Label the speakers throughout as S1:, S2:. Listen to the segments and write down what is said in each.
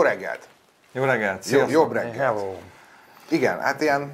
S1: Jó reggelt!
S2: Jó reggelt!
S1: Jó, jobb reggelt!
S3: Hello.
S1: Igen, hát ilyen...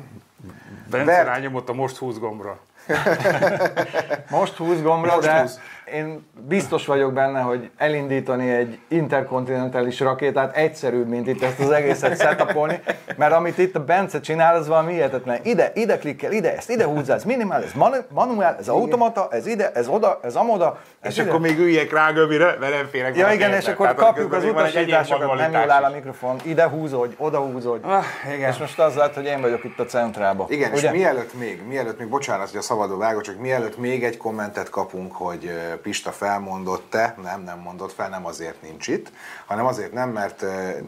S3: Bence
S1: Bert-
S3: rányomott a most húz gombra.
S2: Most húz gombra,
S1: Most
S2: de
S1: húz.
S2: Én biztos vagyok benne, hogy elindítani egy interkontinentális rakétát egyszerűbb, mint itt ezt az egészet setupolni, mert amit itt a Bence csinál, az valami hihetetlen. Ide, ide klikkel, ide, ezt ide húzzál, ez minimál, ez manu- manuál, ez automata, ez ide, ez oda, ez amoda. Ez
S3: És
S2: ide.
S3: akkor még üljek rá gömire, mert nem félek.
S2: Ja igen, és akkor
S3: Tehát
S2: kapjuk az utasításokat, nem jól áll a mikrofon, ide húzódj, oda húzódj.
S3: Ah, igen.
S2: És most az lett, hogy én vagyok itt a centrában.
S1: Igen, és
S2: Ugye?
S1: mielőtt még, mielőtt még, bocsánat, hogy a szabadon vágok, csak mielőtt még egy kommentet kapunk, hogy Pista felmondott-e, nem, nem mondott fel, nem azért nincs itt, hanem azért nem, mert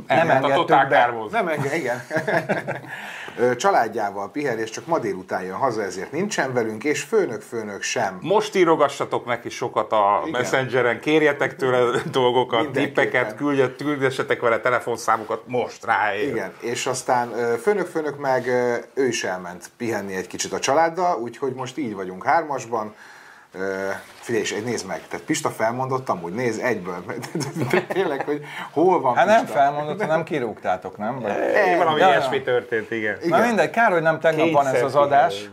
S2: Nem engedtük be.
S1: Nem, engem, igen. Családjával pihen, és csak ma délután jön haza, ezért nincsen velünk, és főnök-főnök sem.
S3: Most írogassatok neki sokat a
S1: Igen.
S3: Messengeren, kérjetek tőle dolgokat, tippeket, küldjet, küldessetek vele telefonszámokat most ráér.
S1: Igen, és aztán főnök-főnök meg ő is elment pihenni egy kicsit a családdal, úgyhogy most így vagyunk hármasban. Figyelj, és nézd meg, tehát Pista felmondott amúgy, nézd egyből. Tényleg, hogy hol van
S2: Hát nem
S1: Pista?
S2: felmondott, hanem kirúgtátok, nem? Vagy...
S3: É, valami
S2: Ja,
S3: ilyesmi történt, igen.
S2: Na mindegy, kár, hogy nem tegnap van ez az adás.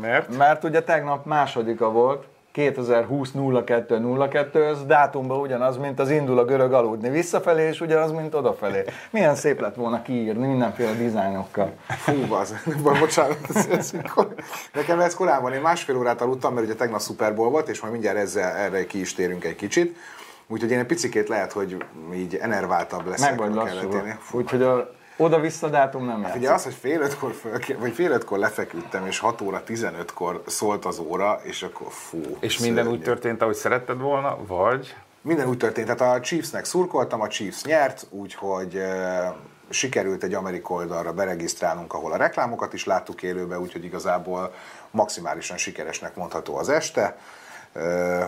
S3: Mert?
S2: mert ugye tegnap másodika volt, 2020 02 02, ez dátumban ugyanaz, mint az indul a görög aludni visszafelé, és ugyanaz, mint odafelé. Milyen szép lett volna kiírni mindenféle dizájnokkal.
S1: Fú, az, bocsánat, ez, ez, nekem ez korábban, én másfél órát aludtam, mert ugye tegnap Super Bowl volt, és majd mindjárt ezzel, erre ki is térünk egy kicsit. Úgyhogy én egy picikét lehet, hogy így enerváltabb leszek.
S2: Meg vagy lassú. Úgyhogy a oda-vissza dátum nem játszik.
S1: Ugye az, hogy fél ötkor, föl, vagy fél ötkor lefeküdtem, és 6 óra 15-kor szólt az óra, és akkor fú.
S3: És minden
S1: szörnyű.
S3: úgy történt, ahogy szeretted volna, vagy?
S1: Minden úgy történt, tehát a Chiefsnek szurkoltam, a Chiefs nyert, úgyhogy e, sikerült egy amerikai oldalra beregisztrálnunk, ahol a reklámokat is láttuk élőbe, úgyhogy igazából maximálisan sikeresnek mondható az este.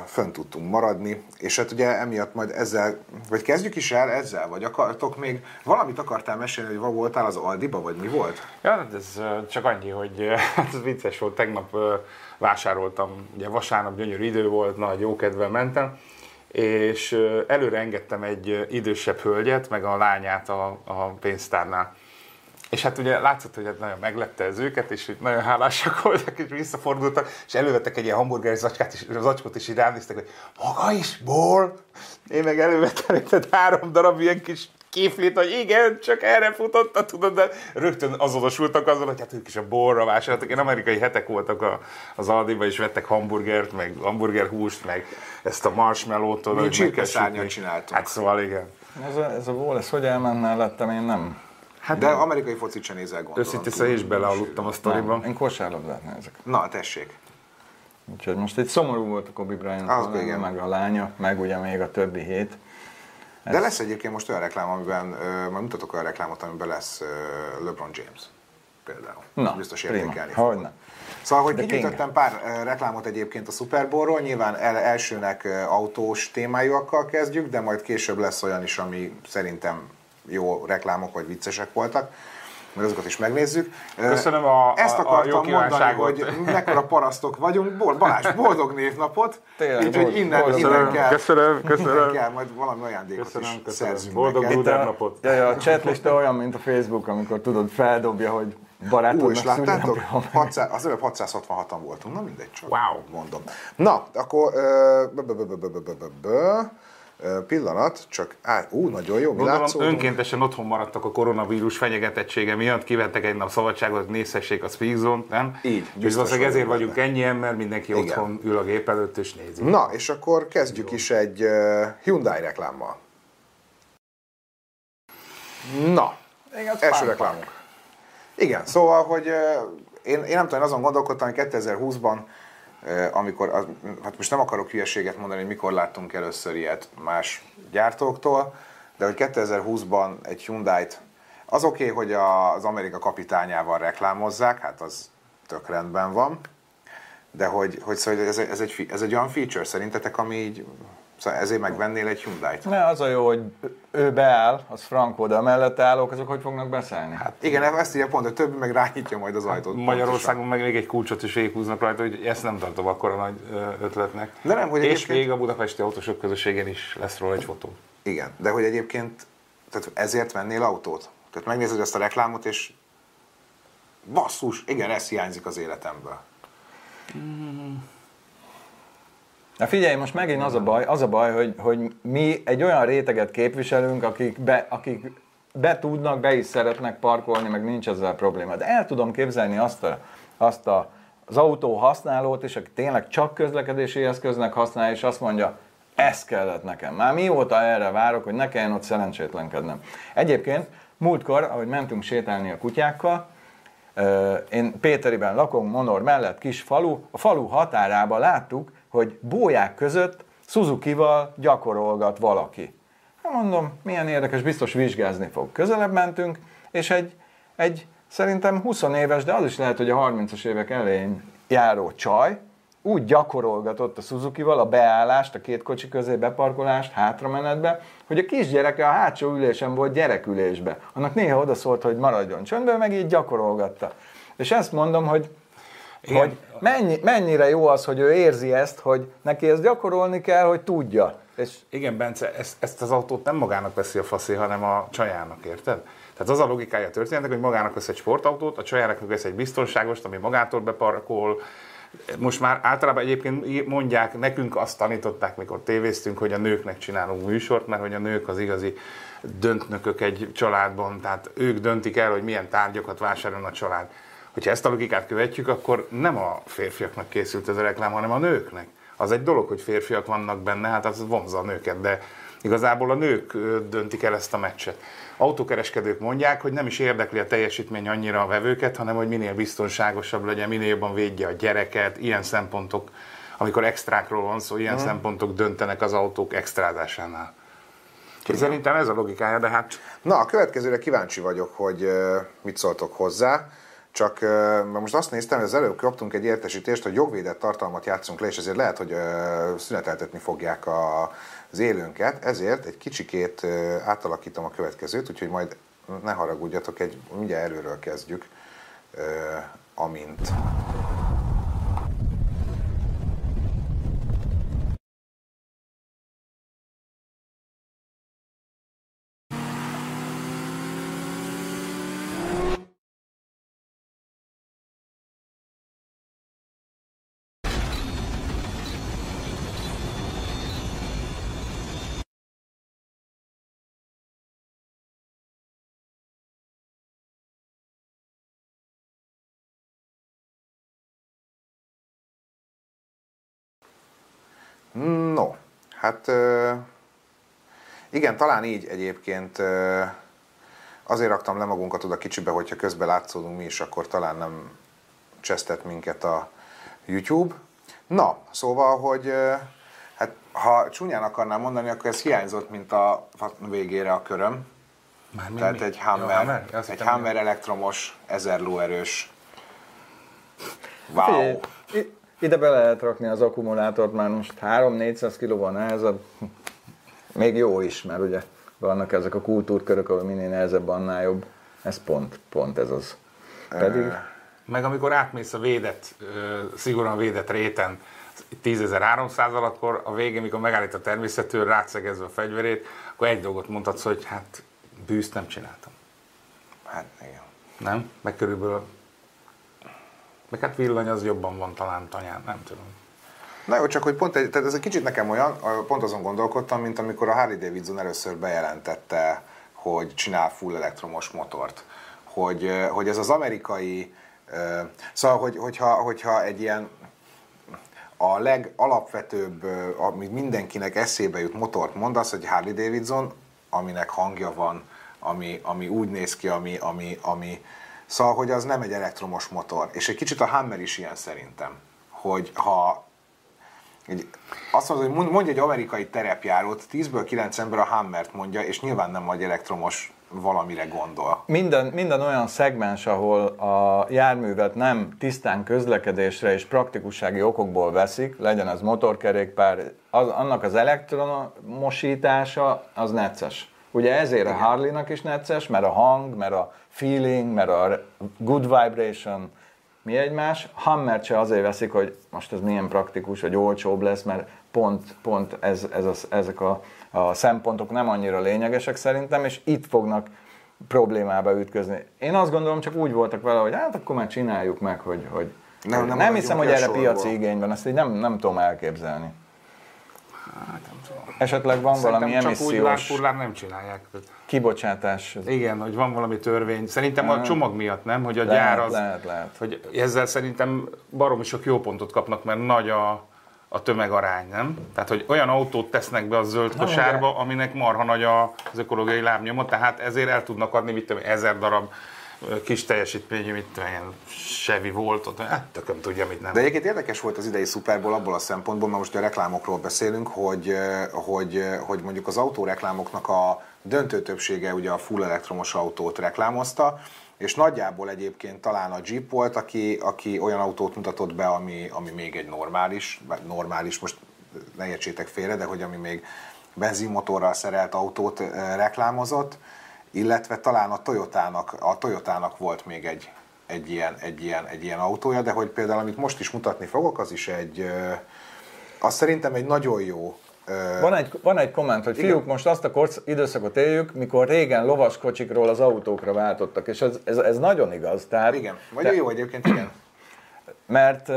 S1: Fönn tudtunk maradni, és hát ugye emiatt majd ezzel, vagy kezdjük is el ezzel, vagy akartok még, valamit akartál mesélni, hogy voltál az Aldiba, vagy mi volt?
S3: Ja, hát ez csak annyi, hogy hát ez vicces volt, tegnap vásároltam, ugye vasárnap gyönyörű idő volt, nagy jókedvel mentem, és előre engedtem egy idősebb hölgyet, meg a lányát a, a pénztárnál. És hát ugye látszott, hogy hát nagyon meglepte ez őket, és hogy nagyon hálásak voltak, és visszafordultak, és elővettek egy ilyen hamburger zacskát, és zacskót, és így rám néztek, hogy maga is bor? Én meg elővettem egy három darab ilyen kis kiflit, hogy igen, csak erre futotta, tudod, de rögtön azonosultak azzal, hogy hát ők is a borra vásároltak. Én amerikai hetek voltak a, az Aldiba, és vettek hamburgert, meg hamburgerhúst, meg ezt a marshmallow-t.
S1: Mi csirkeszárnyat csináltunk.
S3: Hát szóval igen.
S2: Ez a, ez a vol, ez hogy elment mellettem, én nem.
S1: De amerikai focit sem nézel gondolom.
S3: Őszintén szóval én is belealudtam a sztoriba.
S2: nem. Én kosárlabdát nézek.
S1: Na, tessék.
S2: Úgyhogy most egy szomorú volt a Kobe Bryant,
S1: Az igen.
S2: meg a lánya, meg ugye még a többi hét.
S1: De lesz egyébként most olyan reklám, amiben, ö, majd mutatok olyan reklámot, amiben lesz ö, LeBron James. Például.
S2: Na,
S1: Biztos értékelni.
S2: Hogyne.
S1: Szóval, hogy kigyűjtöttem pár ö, reklámot egyébként a Super Bowl-ról, nyilván el, elsőnek autós témájúakkal kezdjük, de majd később lesz olyan is, ami szerintem jó reklámok vagy viccesek voltak. Majd azokat is megnézzük.
S3: Köszönöm a-
S1: Ezt
S3: a- a
S1: akartam
S3: jó
S1: mondani, hogy mekkora parasztok vagyunk. Bol- Balázs, boldog névnapot!
S2: Tényleg,
S1: Úgyhogy
S2: boldog-
S1: innen,
S2: boldog-
S1: innen
S3: Köszönöm,
S1: kell,
S3: köszönöm,
S1: innen
S3: köszönöm.
S1: kell, majd valami ajándékot
S3: Köszönöm,
S1: is
S3: köszönöm.
S1: szerzünk
S3: Boldog
S1: neked.
S3: Bruder
S2: a,
S3: napot.
S2: ja, ja, a chatlista olyan, mint a Facebook, amikor tudod, feldobja, hogy barátodnak
S1: Ú, és láttátok?
S2: szülinapja van.
S1: 600, az előbb 666-an voltunk, na mindegy, csak
S3: Wow.
S1: mondom. Na, akkor ö, Pillanat, csak á, ú, nagyon jó, mi
S3: Gondolom, önkéntesen otthon maradtak a koronavírus fenyegetettsége miatt, kivettek egy nap szabadságot, nézhessék a Speak Zone-t, nem?
S1: Így. Biztos
S3: ezért
S1: benne.
S3: vagyunk ennyien, mert mindenki
S1: Igen.
S3: otthon ül a gép előtt és nézi.
S1: Na, és akkor kezdjük jó. is egy Hyundai reklámmal. Na,
S2: Igen,
S1: első reklámunk. Igen, szóval, hogy én, én nem tudom, én azon gondolkodtam, hogy 2020-ban amikor, az, hát most nem akarok hülyeséget mondani, hogy mikor láttunk először ilyet más gyártóktól, de hogy 2020-ban egy Hyundai-t, az oké, okay, hogy az Amerika kapitányával reklámozzák, hát az tök rendben van, de hogy, hogy szóval ez, ez, egy, ez egy olyan feature szerintetek, ami így, szóval ezért megvennél egy Hyundai-t?
S2: Ne, az a jó, hogy ő beáll, az Frankó, de a mellette állók, azok hogy fognak beszélni? Hát,
S1: Igen, ezt írja pont, a többi meg rányítja majd az ajtót.
S3: Magyarországon meg még egy kulcsot is végighúznak rajta, hogy ezt nem tartom akkora nagy ötletnek.
S1: De nem, hogy
S3: És
S1: egyébként-
S3: még a budapesti autósok közösségén is lesz róla egy fotó.
S1: Igen, de hogy egyébként tehát ezért vennél autót? Tehát megnézed ezt a reklámot, és basszus, igen, ez hiányzik az életemből.
S2: Na figyelj, most megint az a baj, az a baj hogy, hogy mi egy olyan réteget képviselünk, akik be, akik be tudnak, be is szeretnek parkolni, meg nincs ezzel probléma. De el tudom képzelni azt, a, azt a, az autó használót is, aki tényleg csak közlekedési eszköznek használja, és azt mondja, ez kellett nekem. Már mióta erre várok, hogy ne kelljen ott szerencsétlenkednem. Egyébként múltkor, ahogy mentünk sétálni a kutyákkal, én Péteriben lakom, Monor mellett kis falu, a falu határába láttuk, hogy bóják között Suzuki-val gyakorolgat valaki. Hát mondom, milyen érdekes, biztos vizsgázni fog. Közelebb mentünk, és egy, egy szerintem 20 éves, de az is lehet, hogy a 30-as évek elején járó csaj, úgy gyakorolgatott a Suzuki-val a beállást, a két kocsi közé beparkolást, hátramenetbe, hogy a kisgyereke a hátsó ülésen volt gyerekülésbe. Annak néha odaszólt, hogy maradjon csöndben, meg így gyakorolgatta. És ezt mondom, hogy igen. hogy mennyi, mennyire jó az, hogy ő érzi ezt, hogy neki ezt gyakorolni kell, hogy tudja.
S3: És Igen, Bence, ezt, ezt az autót nem magának veszi a faszi, hanem a csajának, érted? Tehát az a logikája a történetnek, hogy magának vesz egy sportautót, a csajának vesz egy biztonságost, ami magától beparkol, most már általában egyébként mondják, nekünk azt tanították, mikor tévéztünk, hogy a nőknek csinálunk műsort, mert hogy a nők az igazi döntnökök egy családban, tehát ők döntik el, hogy milyen tárgyakat vásárol a család. Hogyha ezt a logikát követjük, akkor nem a férfiaknak készült ez a reklám, hanem a nőknek. Az egy dolog, hogy férfiak vannak benne, hát az vonzza a nőket, de igazából a nők döntik el ezt a meccset. Autókereskedők mondják, hogy nem is érdekli a teljesítmény annyira a vevőket, hanem hogy minél biztonságosabb legyen, minél jobban védje a gyereket, ilyen szempontok, amikor extrákról van szó, ilyen hmm. szempontok döntenek az autók extrázásánál. Szerintem ez a logikája, de hát...
S1: Na, a következőre kíváncsi vagyok, hogy mit szóltok hozzá. Csak most azt néztem, hogy az előbb kaptunk egy értesítést, hogy jogvédett tartalmat játszunk le, és ezért lehet, hogy szüneteltetni fogják a, az élőnket, ezért egy kicsikét átalakítom a következőt, úgyhogy majd ne haragudjatok, egy, mindjárt előről kezdjük, amint No, hát igen, talán így egyébként azért raktam le magunkat oda kicsibe, hogyha közben látszódunk mi is, akkor talán nem csesztett minket a YouTube. Na, szóval, hogy hát ha csúnyán akarnám mondani, akkor ez hiányzott, mint a végére a köröm. Már mi, Tehát mi? egy Hammer, ja, Hammer? egy Hammer elektromos, ezer lóerős.
S2: Wow! Ide be lehet rakni az akkumulátort, már most 3-400 kilóval nehezebb. Még jó is, mert ugye vannak ezek a kultúrkörök, ahol minél nehezebb, annál jobb. Ez pont, pont ez az. Pedig...
S3: Meg amikor átmész a védett, szigorúan védett réten, 10.300-al, akkor a végén, mikor megállít a természetől, rátszegezve a fegyverét, akkor egy dolgot mondhatsz, hogy hát bűzt nem csináltam.
S1: Hát igen.
S3: Nem? Meg körülbelül meg hát villany az jobban van talán tanyán, nem tudom.
S1: Na jó, csak hogy pont egy, tehát ez egy kicsit nekem olyan, pont azon gondolkodtam, mint amikor a Harley Davidson először bejelentette, hogy csinál full elektromos motort. Hogy, hogy ez az amerikai, szóval, hogy, hogyha, hogyha egy ilyen a legalapvetőbb, ami mindenkinek eszébe jut motort mondasz, hogy Harley Davidson, aminek hangja van, ami, ami úgy néz ki, ami, ami, ami, Szóval, hogy az nem egy elektromos motor. És egy kicsit a Hammer is ilyen szerintem. Hogy ha egy, azt mondod, hogy mondja egy amerikai terepjárót, 10-ből 9 ember a Hammert mondja, és nyilván nem vagy elektromos valamire gondol.
S2: Minden, minden olyan szegmens, ahol a járművet nem tisztán közlekedésre és praktikussági okokból veszik, legyen az motorkerékpár, az, annak az elektromosítása az necces. Ugye ezért Igen. a Harley-nak is necces, mert a hang, mert a feeling, mert a good vibration, mi egymás. Hammer se azért veszik, hogy most ez milyen praktikus, hogy olcsóbb lesz, mert pont, pont ez, ez az, ezek a a szempontok nem annyira lényegesek szerintem, és itt fognak problémába ütközni. Én azt gondolom, csak úgy voltak vele, hogy hát akkor már csináljuk meg, hogy, hogy
S1: Nem- nem
S2: nem, hiszem, hogy
S1: a
S2: erre
S1: sorból.
S2: piaci igény van, ezt így nem, nem tudom elképzelni.
S3: Hát nem tudom.
S2: Esetleg van valami
S3: Szerintem csak úgy
S2: emissziós
S3: lárpurlán nem csinálják.
S2: kibocsátás.
S3: Igen, hogy van valami törvény. Szerintem a csomag miatt nem, hogy a
S2: Lehet,
S3: gyár az...
S2: lehet, lehet.
S3: Hogy ezzel szerintem baromi sok jó pontot kapnak, mert nagy a, a tömegarány, nem? Tehát, hogy olyan autót tesznek be a zöld kosárba, aminek marha nagy az ökológiai lábnyoma, tehát ezért el tudnak adni, mit tudom, ezer darab kis teljesítményű, mit ilyen Chevy Voltot, hát tököm tudja, mit nem.
S1: De egyébként érdekes volt az idei Super abból a szempontból, mert most a reklámokról beszélünk, hogy, hogy, hogy mondjuk az autóreklámoknak a döntő többsége ugye a full elektromos autót reklámozta, és nagyjából egyébként talán a Jeep volt, aki, aki olyan autót mutatott be, ami, ami még egy normális, normális, most ne értsétek félre, de hogy ami még benzinmotorral szerelt autót eh, reklámozott, illetve talán a Toyotának, a Toyotának volt még egy, egy, ilyen, egy, ilyen, egy ilyen autója, de hogy például amit most is mutatni fogok, az is egy, az szerintem egy nagyon jó
S2: Van egy, van egy komment, hogy fiúk, most azt a korsz, időszakot éljük, mikor régen lovaskocsikról az autókra váltottak, és ez, ez, ez nagyon igaz. Tehát,
S1: igen, vagy jó egyébként, igen.
S2: Mert uh,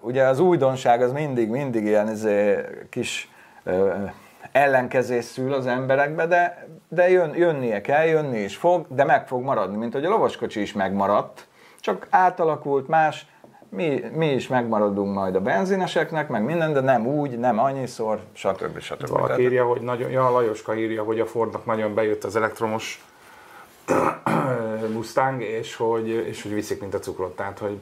S2: ugye az újdonság az mindig, mindig ilyen izé, kis uh, ellenkezés szül az emberekbe, de, de jön, jönnie kell, jönni is fog, de meg fog maradni, mint hogy a lovaskocsi is megmaradt, csak átalakult más, mi, mi is megmaradunk majd a benzineseknek, meg minden, de nem úgy, nem annyiszor, stb. stb.
S3: Valaki írja, hogy nagyon, ja, Lajoska írja, hogy a Fordnak nagyon bejött az elektromos Mustang, és hogy, és hogy viszik, mint a cukrot. Tehát, hogy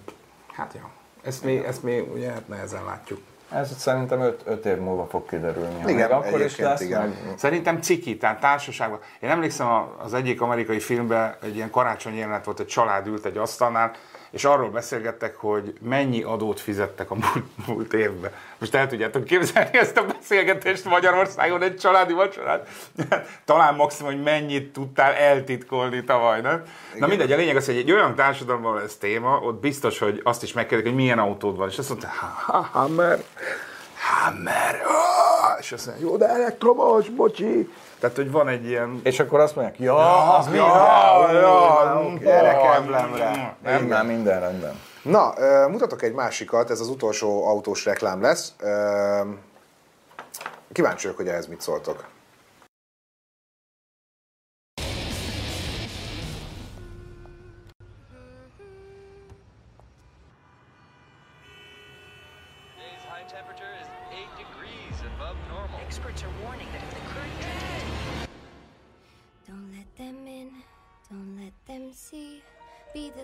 S3: hát jó. Ezt mi, ezt mi ugye hát nehezen látjuk.
S2: Ez szerintem 5 év múlva fog kiderülni.
S1: Igen,
S2: még akkor is lesz,
S1: igen.
S2: meg
S3: Szerintem ciki, tehát társaságban. Én emlékszem az egyik amerikai filmben egy ilyen karácsonyi jelenet volt, egy család ült egy asztalnál, és arról beszélgettek, hogy mennyi adót fizettek a múlt, múlt évben. Most el tudjátok képzelni ezt a beszélgetést Magyarországon egy családi vacsorán? Talán maximum, hogy mennyit tudtál eltitkolni tavaly, nem? Na mindegy, a lényeg az, hogy egy olyan társadalomban ez téma, ott biztos, hogy azt is megkérdezik, hogy milyen autód van. És azt mondta, "Ha- ha- Hammer, Hammer, ah!" és azt mondja, jó, de elektromos, bocsi. Tehát, hogy van egy ilyen...
S2: És akkor azt mondják, ja, az mi?
S3: Ja, ja,
S1: Gyerek emblemre.
S2: Nem, már minden rendben.
S1: Na, mutatok egy másikat, ez az utolsó autós reklám lesz. Kíváncsi vagyok, hogy ehhez mit szóltok.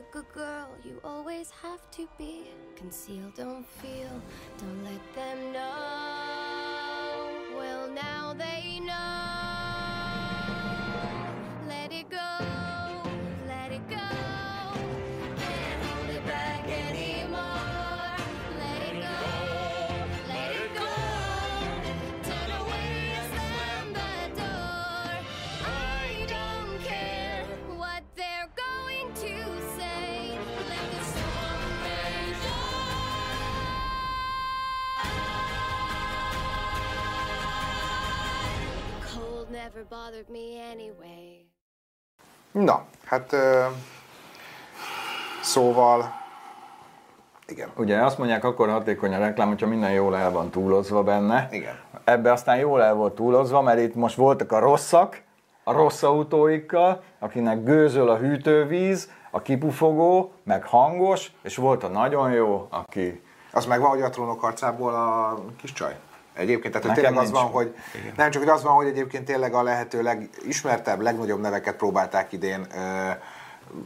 S4: The
S5: good girl you always have to be. Conceal, don't feel, don't let them know.
S1: Na, hát szóval, igen,
S2: Ugye azt mondják, akkor hatékony a reklám, hogyha minden jól el van túlozva benne.
S1: Igen.
S2: Ebbe aztán jól el volt túlozva, mert itt most voltak a rosszak, a rossz autóikkal, akinek gőzöl a hűtővíz, a kipufogó, meg hangos, és volt a nagyon jó, aki
S1: az megvan, hogy a trónok harcából a kis csaj. Egyébként, tehát hogy tényleg az van, hogy nem csak, hogy az van, hogy egyébként tényleg a lehető legismertebb, legnagyobb neveket próbálták idén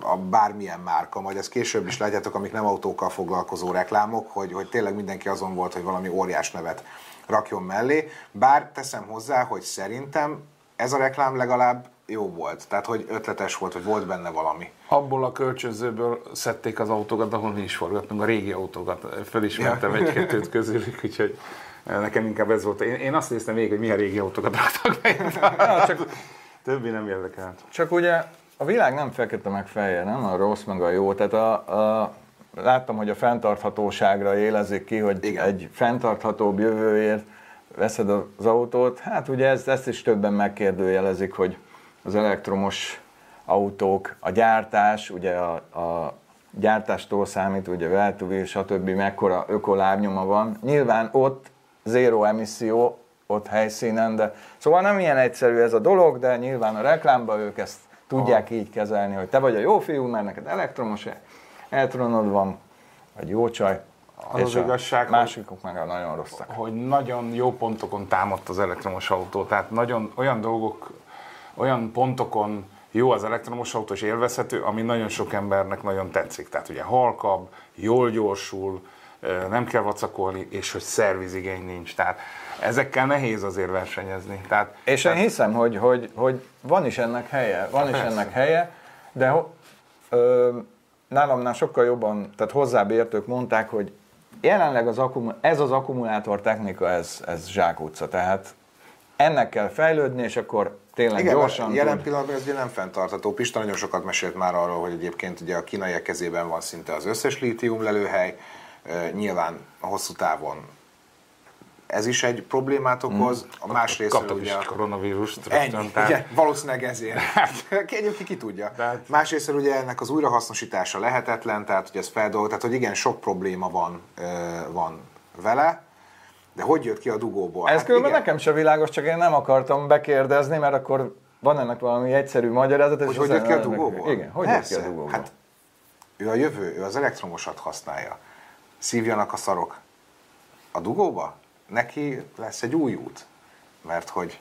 S1: a bármilyen márka, majd ezt később is látjátok, amik nem autókkal foglalkozó reklámok, hogy, hogy tényleg mindenki azon volt, hogy valami óriás nevet rakjon mellé. Bár teszem hozzá, hogy szerintem ez a reklám legalább jó volt. Tehát, hogy ötletes volt, hogy volt benne valami.
S3: Abból a kölcsönzőből szedték az autókat, ahol mi is forgattunk, a régi autókat. Fölismertem
S1: Ja.
S3: egy-kettőt közülük, úgyhogy nekem inkább ez volt. Én, én azt néztem végig, hogy milyen régi autókat raktak be.
S2: csak,
S3: Többi nem érdekelt.
S2: csak ugye a világ nem fekete meg fehér, nem a rossz meg a jó. Tehát a, a, láttam, hogy a fenntarthatóságra élezik ki, hogy
S1: Igen.
S2: egy fenntarthatóbb jövőért veszed az autót, hát ugye ezt, ezt is többen megkérdőjelezik, hogy az elektromos autók, a gyártás, ugye a, a gyártástól számít, ugye Veltuvi, stb. mekkora ökolábnyoma van. Nyilván ott zéró emisszió, ott helyszínen, de szóval nem ilyen egyszerű ez a dolog, de nyilván a reklámban ők ezt tudják így kezelni, hogy te vagy a jó fiú, mert neked elektromos eltronod van, vagy jó csaj,
S3: Az az
S2: a
S3: igazság,
S2: másikok meg a nagyon rosszak.
S3: hogy nagyon jó pontokon támadt az elektromos autó. Tehát nagyon olyan dolgok, olyan pontokon jó az elektromos autó és élvezhető, ami nagyon sok embernek nagyon tetszik. Tehát ugye halkabb, jól gyorsul, nem kell vacakolni, és hogy szervizigény nincs. Tehát ezekkel nehéz azért versenyezni. Tehát,
S2: És én
S3: tehát
S2: hiszem, hogy, hogy, hogy van is ennek helye, van is ennek helye, de ö, nálamnál sokkal jobban, tehát hozzább értők mondták, hogy jelenleg az akkumu- ez az akkumulátor technika, ez, ez zsákutca, tehát ennek kell fejlődni, és akkor tényleg
S1: Igen,
S2: gyorsan
S1: jelen
S2: tud.
S1: pillanatban ez ugye nem fenntartható. Pista nagyon sokat mesélt már arról, hogy egyébként ugye a kínaiak kezében van szinte az összes lítium lelőhely. Nyilván a hosszú távon ez is egy problémát okoz. A másrészt
S3: kaptak
S1: ugye...
S3: is
S1: a-
S3: koronavírust
S1: Ennyi.
S3: Tehát,
S1: igen, valószínűleg ezért. Ki- Egyébként ki tudja.
S3: Tehát-
S1: Másrészt ugye ennek az újrahasznosítása lehetetlen, tehát hogy ez feldolgoz, tehát hogy igen, sok probléma van, van vele, de hogy jött ki a dugóból?
S2: Ez
S1: Hát
S2: különben
S1: igen.
S2: nekem se világos, csak én nem akartam bekérdezni, mert akkor van ennek valami egyszerű magyarázat. és
S1: Hogy hogy jött ki a dugóból?
S2: Igen, hogy jött ki a
S1: Persze.
S2: dugóból?
S1: Hát ő a jövő, ő az elektromosat használja. Szívjanak a szarok a dugóba, neki lesz egy új út. Mert hogy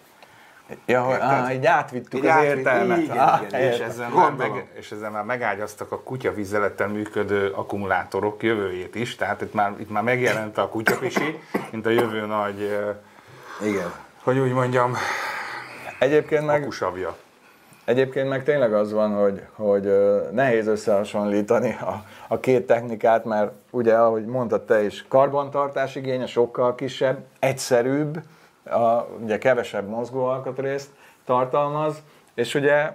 S2: ja, hogy, á, így átvittük
S1: Így
S2: az
S1: átvitt-
S2: értelmet.
S1: igen,
S2: Á,
S1: igen,
S3: és ezzel, már
S1: Gondolom.
S3: meg, és ezzel már megágyaztak a kutyavízzelettel működő akkumulátorok jövőjét is, tehát itt már, itt már megjelent a kutyapisi, mint a jövő nagy,
S1: igen.
S3: hogy úgy mondjam,
S2: Egyébként meg
S3: akusavja.
S2: Egyébként meg tényleg az van, hogy, hogy nehéz összehasonlítani a, a két technikát, mert ugye, ahogy mondtad te is, karbantartás igénye sokkal kisebb, egyszerűbb, a, ugye kevesebb mozgóalkatrészt tartalmaz, és ugye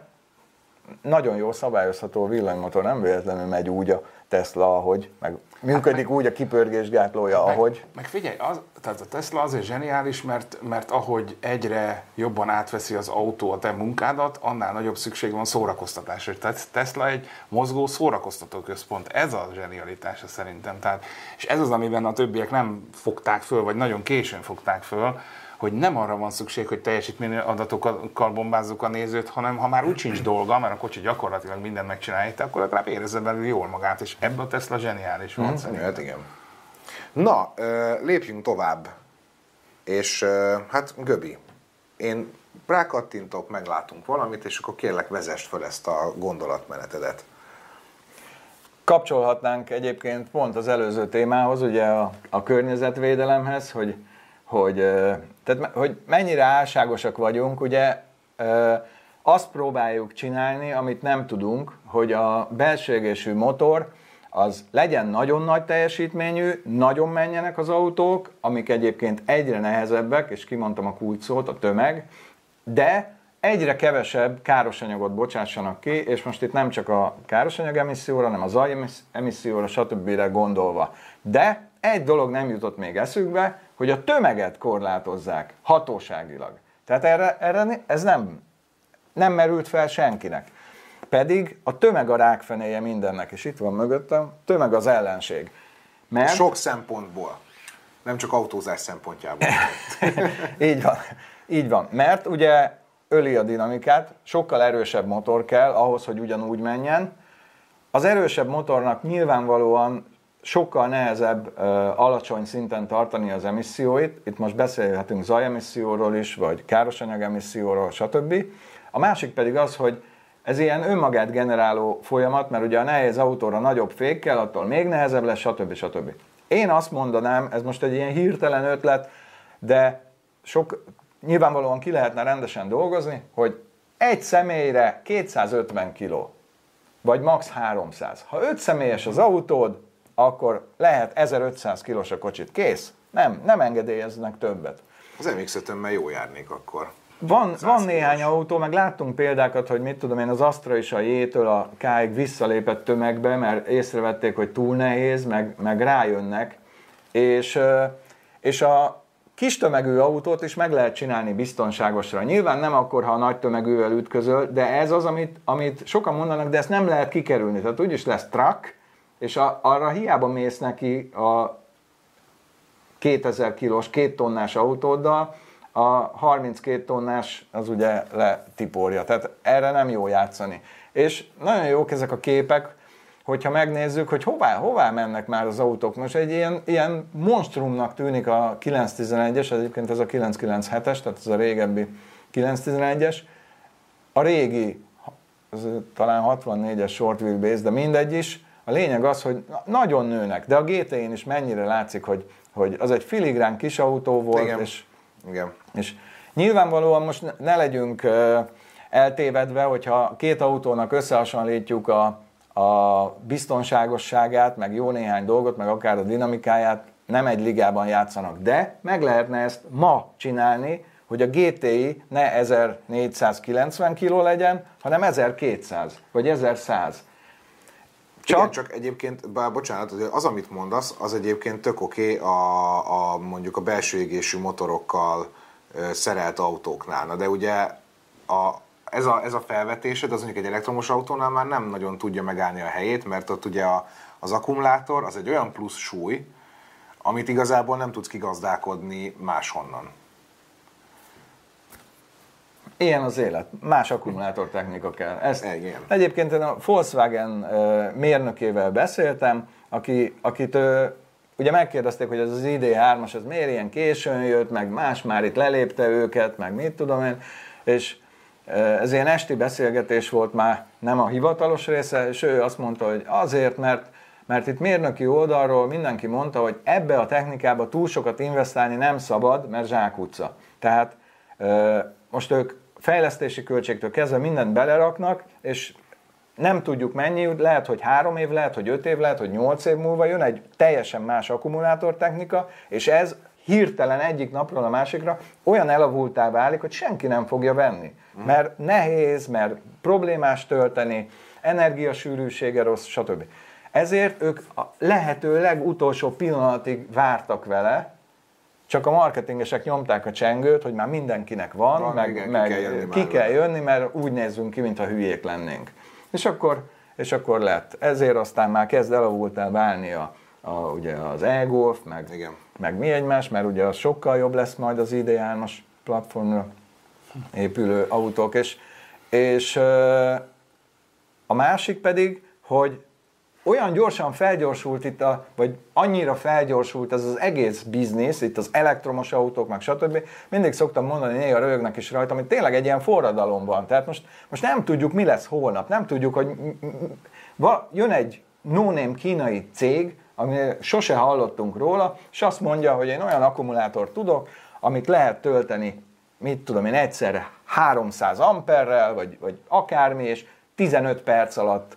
S2: nagyon jó szabályozható villanymotor, nem véletlenül megy úgy a Tesla, ahogy, meg működik úgy a kipörgésgátlója, ahogy.
S3: Meg figyelj, az, tehát a Tesla azért zseniális, mert, mert ahogy egyre jobban átveszi az autó a te munkádat, annál nagyobb szükség van szórakoztatásra. Tehát Tesla egy mozgó szórakoztató központ. Ez a zsenialitása szerintem. Tehát, és ez az, amiben a többiek nem fogták föl, vagy nagyon későn fogták föl, hogy nem arra van szükség, hogy teljesítmény adatokkal bombázzuk a nézőt, hanem ha már úgy sincs dolga, mert a kocsi gyakorlatilag mindent megcsinálja, akkor legalább érezze belül jól magát, és ebben a Tesla zseniális van. szerintem.
S1: Hát igen. Na, lépjünk tovább. És hát Göbi, én rákattintok, meglátunk valamit, és akkor kérlek vezest fel ezt a gondolatmenetedet.
S2: Kapcsolhatnánk egyébként pont az előző témához, ugye a, a környezetvédelemhez, hogy, hogy, tehát, hogy mennyire álságosak vagyunk, ugye azt próbáljuk csinálni, amit nem tudunk, hogy a belső égésű motor az legyen nagyon nagy teljesítményű, nagyon menjenek az autók, amik egyébként egyre nehezebbek, és kimondtam a kulcs a tömeg, de egyre kevesebb károsanyagot bocsássanak ki, és most itt nem csak a károsanyag emisszióra, hanem a zaj emissz- emisszióra, stb. gondolva. De egy dolog nem jutott még eszükbe, hogy a tömeget korlátozzák hatóságilag. Tehát erre, erre ez nem, nem merült fel senkinek. Pedig a tömeg a rákfenéje mindennek, és itt van mögöttem, tömeg az ellenség. Mert...
S1: Sok szempontból. Nem csak autózás szempontjából.
S2: Így van, így van. Mert ugye öli a dinamikát, sokkal erősebb motor kell ahhoz, hogy ugyanúgy menjen. Az erősebb motornak nyilvánvalóan sokkal nehezebb alacsony szinten tartani az emisszióit. Itt most beszélhetünk zajemisszióról is, vagy károsanyag emisszióról, stb. A másik pedig az, hogy ez ilyen önmagát generáló folyamat, mert ugye a nehéz autóra nagyobb fék kell, attól még nehezebb lesz, stb. stb. Én azt mondanám, ez most egy ilyen hirtelen ötlet, de sok, nyilvánvalóan ki lehetne rendesen dolgozni, hogy egy személyre 250 kiló, vagy max 300. Ha 5 személyes az autód, akkor lehet 1500 kilós a kocsit. Kész. Nem, nem engedélyeznek többet.
S1: Az mx jó járnék akkor.
S2: Van, van
S1: kilós.
S2: néhány autó, meg láttunk példákat, hogy mit tudom én, az Astra is a J-től a K-ig visszalépett tömegbe, mert észrevették, hogy túl nehéz, meg, meg rájönnek. És, és a kis tömegű autót is meg lehet csinálni biztonságosra. Nyilván nem akkor, ha a nagy tömegűvel ütközöl, de ez az, amit, amit sokan mondanak, de ezt nem lehet kikerülni. Tehát úgyis lesz truck, és a, arra hiába mész neki a 2000 kilós, két tonnás autóddal, a 32 tonnás az ugye letiporja. Tehát erre nem jó játszani. És nagyon jók ezek a képek, hogyha megnézzük, hogy hová, hová mennek már az autók. Most egy ilyen, ilyen monstrumnak tűnik a 911-es, egyébként ez a 997-es, tehát ez a régebbi 911-es. A régi, az talán 64-es short wheelbase, de mindegy is. A lényeg az, hogy na- nagyon nőnek, de a GT-n is mennyire látszik, hogy, hogy az egy filigrán kis autó volt,
S1: Igen.
S2: és
S1: Igen.
S2: és nyilvánvalóan most ne- legyünk eltévedve, hogyha két autónak összehasonlítjuk a, a biztonságosságát, meg jó néhány dolgot, meg akár a dinamikáját, nem egy ligában játszanak. De meg lehetne ezt ma csinálni, hogy a GTI ne 1490 kg legyen, hanem 1200 vagy 1100.
S1: Csak, Igen, csak egyébként, bár bocsánat, az, amit mondasz, az egyébként tök oké a, a, mondjuk a belső égésű motorokkal szerelt autóknál. Na de ugye a, ez, a, ez a felvetésed, az mondjuk egy elektromos autónál már nem nagyon tudja megállni a helyét, mert ott ugye a, az akkumulátor az egy olyan plusz súly, amit igazából nem tudsz kigazdálkodni máshonnan.
S2: Ilyen az élet. Más akkumulátortechnika kell. Ezt,
S1: Igen.
S2: Egyébként én a Volkswagen mérnökével beszéltem, aki, akit ugye megkérdezték, hogy ez az ID3-as, ez miért ilyen későn jött, meg más már itt lelépte őket, meg mit tudom én, és ez ilyen esti beszélgetés volt már, nem a hivatalos része, és ő azt mondta, hogy azért, mert mert itt mérnöki oldalról mindenki mondta, hogy ebbe a technikába túl sokat investálni nem szabad, mert zsákutca. Tehát most ők fejlesztési költségtől kezdve mindent beleraknak, és nem tudjuk mennyi, lehet, hogy három év, lehet, hogy öt év, lehet, hogy nyolc év múlva jön egy teljesen más akkumulátortechnika, és ez hirtelen egyik napról a másikra olyan elavultá válik, hogy senki nem fogja venni. Mert nehéz, mert problémás tölteni, energiasűrűsége rossz, stb. Ezért ők a lehető legutolsó pillanatig vártak vele, csak a marketingesek nyomták a csengőt, hogy már mindenkinek van,
S1: Van,
S2: meg,
S1: igen, ki
S2: meg
S1: kell jönni
S2: ki kell jönni, mert úgy nézzünk ki, mintha hülyék lennénk. És akkor, és akkor lett. Ezért aztán már kezd elavultál válni a, a, ugye az e-golf, meg,
S1: Igen.
S2: meg mi egymás, mert ugye az sokkal jobb lesz majd az ID3-as platformra épülő autók, és, és a másik pedig, hogy olyan gyorsan felgyorsult itt, a, vagy annyira felgyorsult ez az egész biznisz, itt az elektromos autók, meg stb. Mindig szoktam mondani, néha rögnek is rajta, hogy tényleg egy ilyen forradalom van. Tehát most, most nem tudjuk, mi lesz holnap, nem tudjuk, hogy va, jön egy no-name kínai cég, ami sose hallottunk róla, és azt mondja, hogy én olyan akkumulátort tudok, amit lehet tölteni, mit tudom én, egyszerre 300 amperrel, vagy, vagy akármi, és 15 perc alatt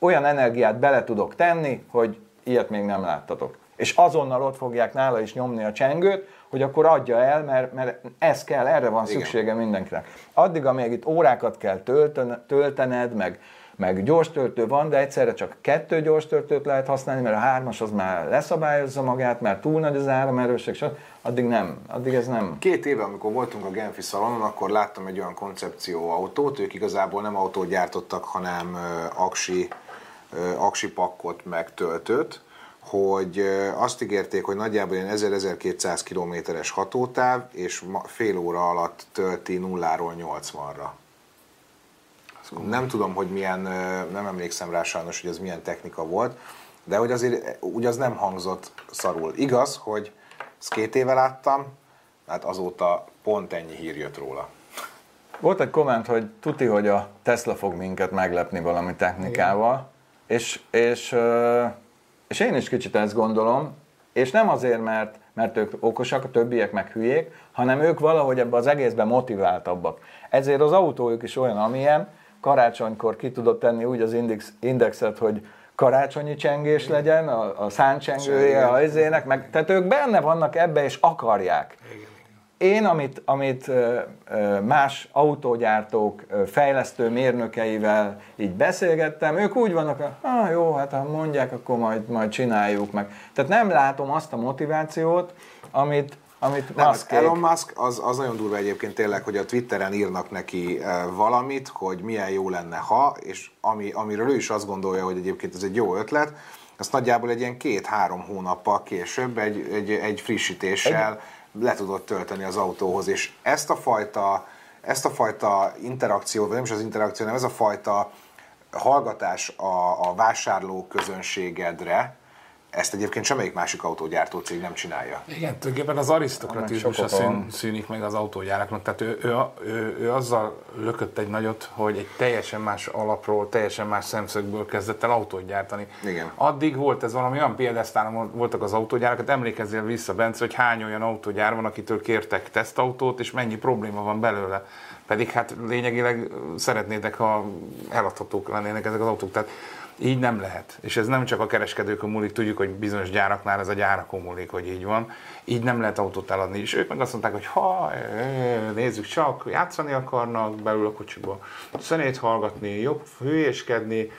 S2: olyan energiát bele tudok tenni, hogy ilyet még nem láttatok. És azonnal ott fogják nála is nyomni a csengőt, hogy akkor adja el, mert, mert ez kell, erre van
S1: Igen.
S2: szüksége mindenkinek. Addig, amíg itt órákat kell tölten, töltened, meg, meg gyors töltő van, de egyszerre csak kettő gyors töltőt lehet használni, mert a hármas az már leszabályozza magát, mert túl nagy az áramerőség, stb. addig nem, addig ez nem.
S1: Két éve, amikor voltunk a Genfi szalonon, akkor láttam egy olyan koncepció autót, ők igazából nem autót gyártottak, hanem aksi, ö, aksi pakkot meg töltőt, hogy azt ígérték, hogy nagyjából ilyen 1000-1200 kilométeres hatótáv, és fél óra alatt tölti nulláról 80-ra. Nem tudom, hogy milyen, nem emlékszem rá sajnos, hogy ez milyen technika volt, de hogy azért úgy az nem hangzott szarul. Igaz, hogy ezt két éve láttam, hát azóta pont ennyi hír jött róla.
S2: Volt egy komment, hogy tuti, hogy a Tesla fog minket meglepni valami technikával, és, és, és én is kicsit ezt gondolom, és nem azért, mert, mert ők okosak, a többiek meg hülyék, hanem ők valahogy ebbe az egészben motiváltabbak. Ezért az autójuk is olyan, amilyen, karácsonykor ki tudod tenni úgy az index, indexet, hogy karácsonyi csengés legyen, a, a száncsengője a izének, meg, tehát ők benne vannak ebbe, és akarják. Én, amit, amit más autógyártók fejlesztő mérnökeivel így beszélgettem, ők úgy vannak, hogy ah, jó, hát ha mondják, akkor majd, majd csináljuk meg. Tehát nem látom azt a motivációt, amit, amit
S1: Nem,
S2: Musk
S1: Elon Musk az, az nagyon durva egyébként tényleg, hogy a Twitteren írnak neki valamit, hogy milyen jó lenne, ha, és ami, amiről ő is azt gondolja, hogy egyébként ez egy jó ötlet, azt nagyjából egy ilyen két-három hónappal később egy, egy, egy frissítéssel le tudod tölteni az autóhoz, és ezt a fajta, ezt a fajta interakciót, vagy nem is az interakció, hanem ez a fajta hallgatás a, a vásárló közönségedre, ezt egyébként semmelyik másik autógyártó cég nem csinálja.
S3: Igen, tulajdonképpen az arisztokratizmusa szűn, szűnik meg az autógyáraknak. Tehát ő, ő, ő, ő azzal lökött egy nagyot, hogy egy teljesen más alapról, teljesen más szemszögből kezdett el autót gyártani.
S1: Igen.
S3: Addig volt ez valami olyan példáztálon voltak az autógyárak, emlékezzél vissza, Bence, hogy hány olyan autógyár van, akitől kértek tesztautót, és mennyi probléma van belőle. Pedig hát lényegileg szeretnétek, ha eladhatók lennének ezek az autók. Tehát így nem lehet. És ez nem csak a kereskedőkön múlik, tudjuk, hogy bizonyos gyáraknál ez a gyárakon múlik, hogy így van. Így nem lehet autót eladni. És ők meg azt mondták, hogy ha, nézzük csak, játszani akarnak belül a kocsiba, zenét hallgatni, jobb hülyéskedni,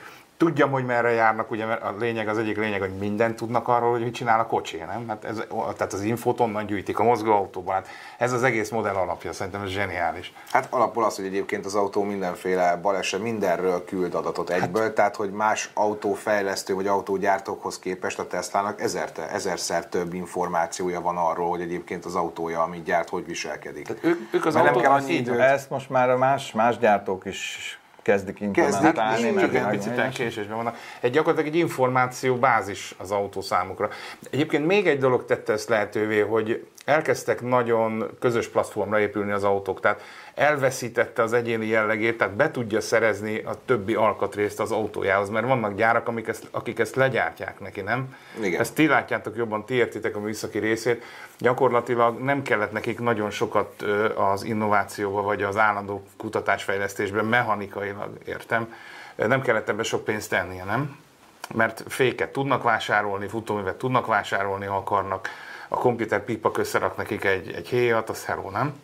S3: Tudjam, hogy merre járnak, ugye mert a lényeg, az egyik lényeg, hogy mindent tudnak arról, hogy mit csinál a kocsi, nem? Hát ez, tehát az infót onnan gyűjtik a mozgó autóban. Hát ez az egész modell alapja, szerintem ez zseniális.
S1: Hát alapból az, hogy egyébként az autó mindenféle baleset, mindenről küld adatot egyből, hát, tehát hogy más autófejlesztő vagy autógyártókhoz képest a Teslának ezer, ezerszer több információja van arról, hogy egyébként az autója, amit gyárt, hogy viselkedik. Tehát
S3: ők- ők az
S1: nem
S3: autót
S1: kell
S3: annyi időt.
S2: Ezt most már a más, más gyártók is kezdik implementálni.
S1: Kezdik,
S3: Csak egy picit késésben vannak. Egy gyakorlatilag egy információ bázis az autó számukra. Egyébként még egy dolog tette ezt lehetővé, hogy elkezdtek nagyon közös platformra épülni az autók, tehát elveszítette az egyéni jellegét, tehát be tudja szerezni a többi alkatrészt az autójához, mert vannak gyárak, amik ezt, akik ezt legyártják neki, nem?
S1: Igen.
S3: Ezt ti látjátok jobban, ti értitek a műszaki részét. Gyakorlatilag nem kellett nekik nagyon sokat az innovációba, vagy az állandó kutatásfejlesztésben mechanikailag, értem. Nem kellett ebbe sok pénzt tennie, nem? Mert féket tudnak vásárolni, futóművet tudnak vásárolni, ha akarnak. A komputer pipa összerak nekik egy, egy héjat, az hello, nem?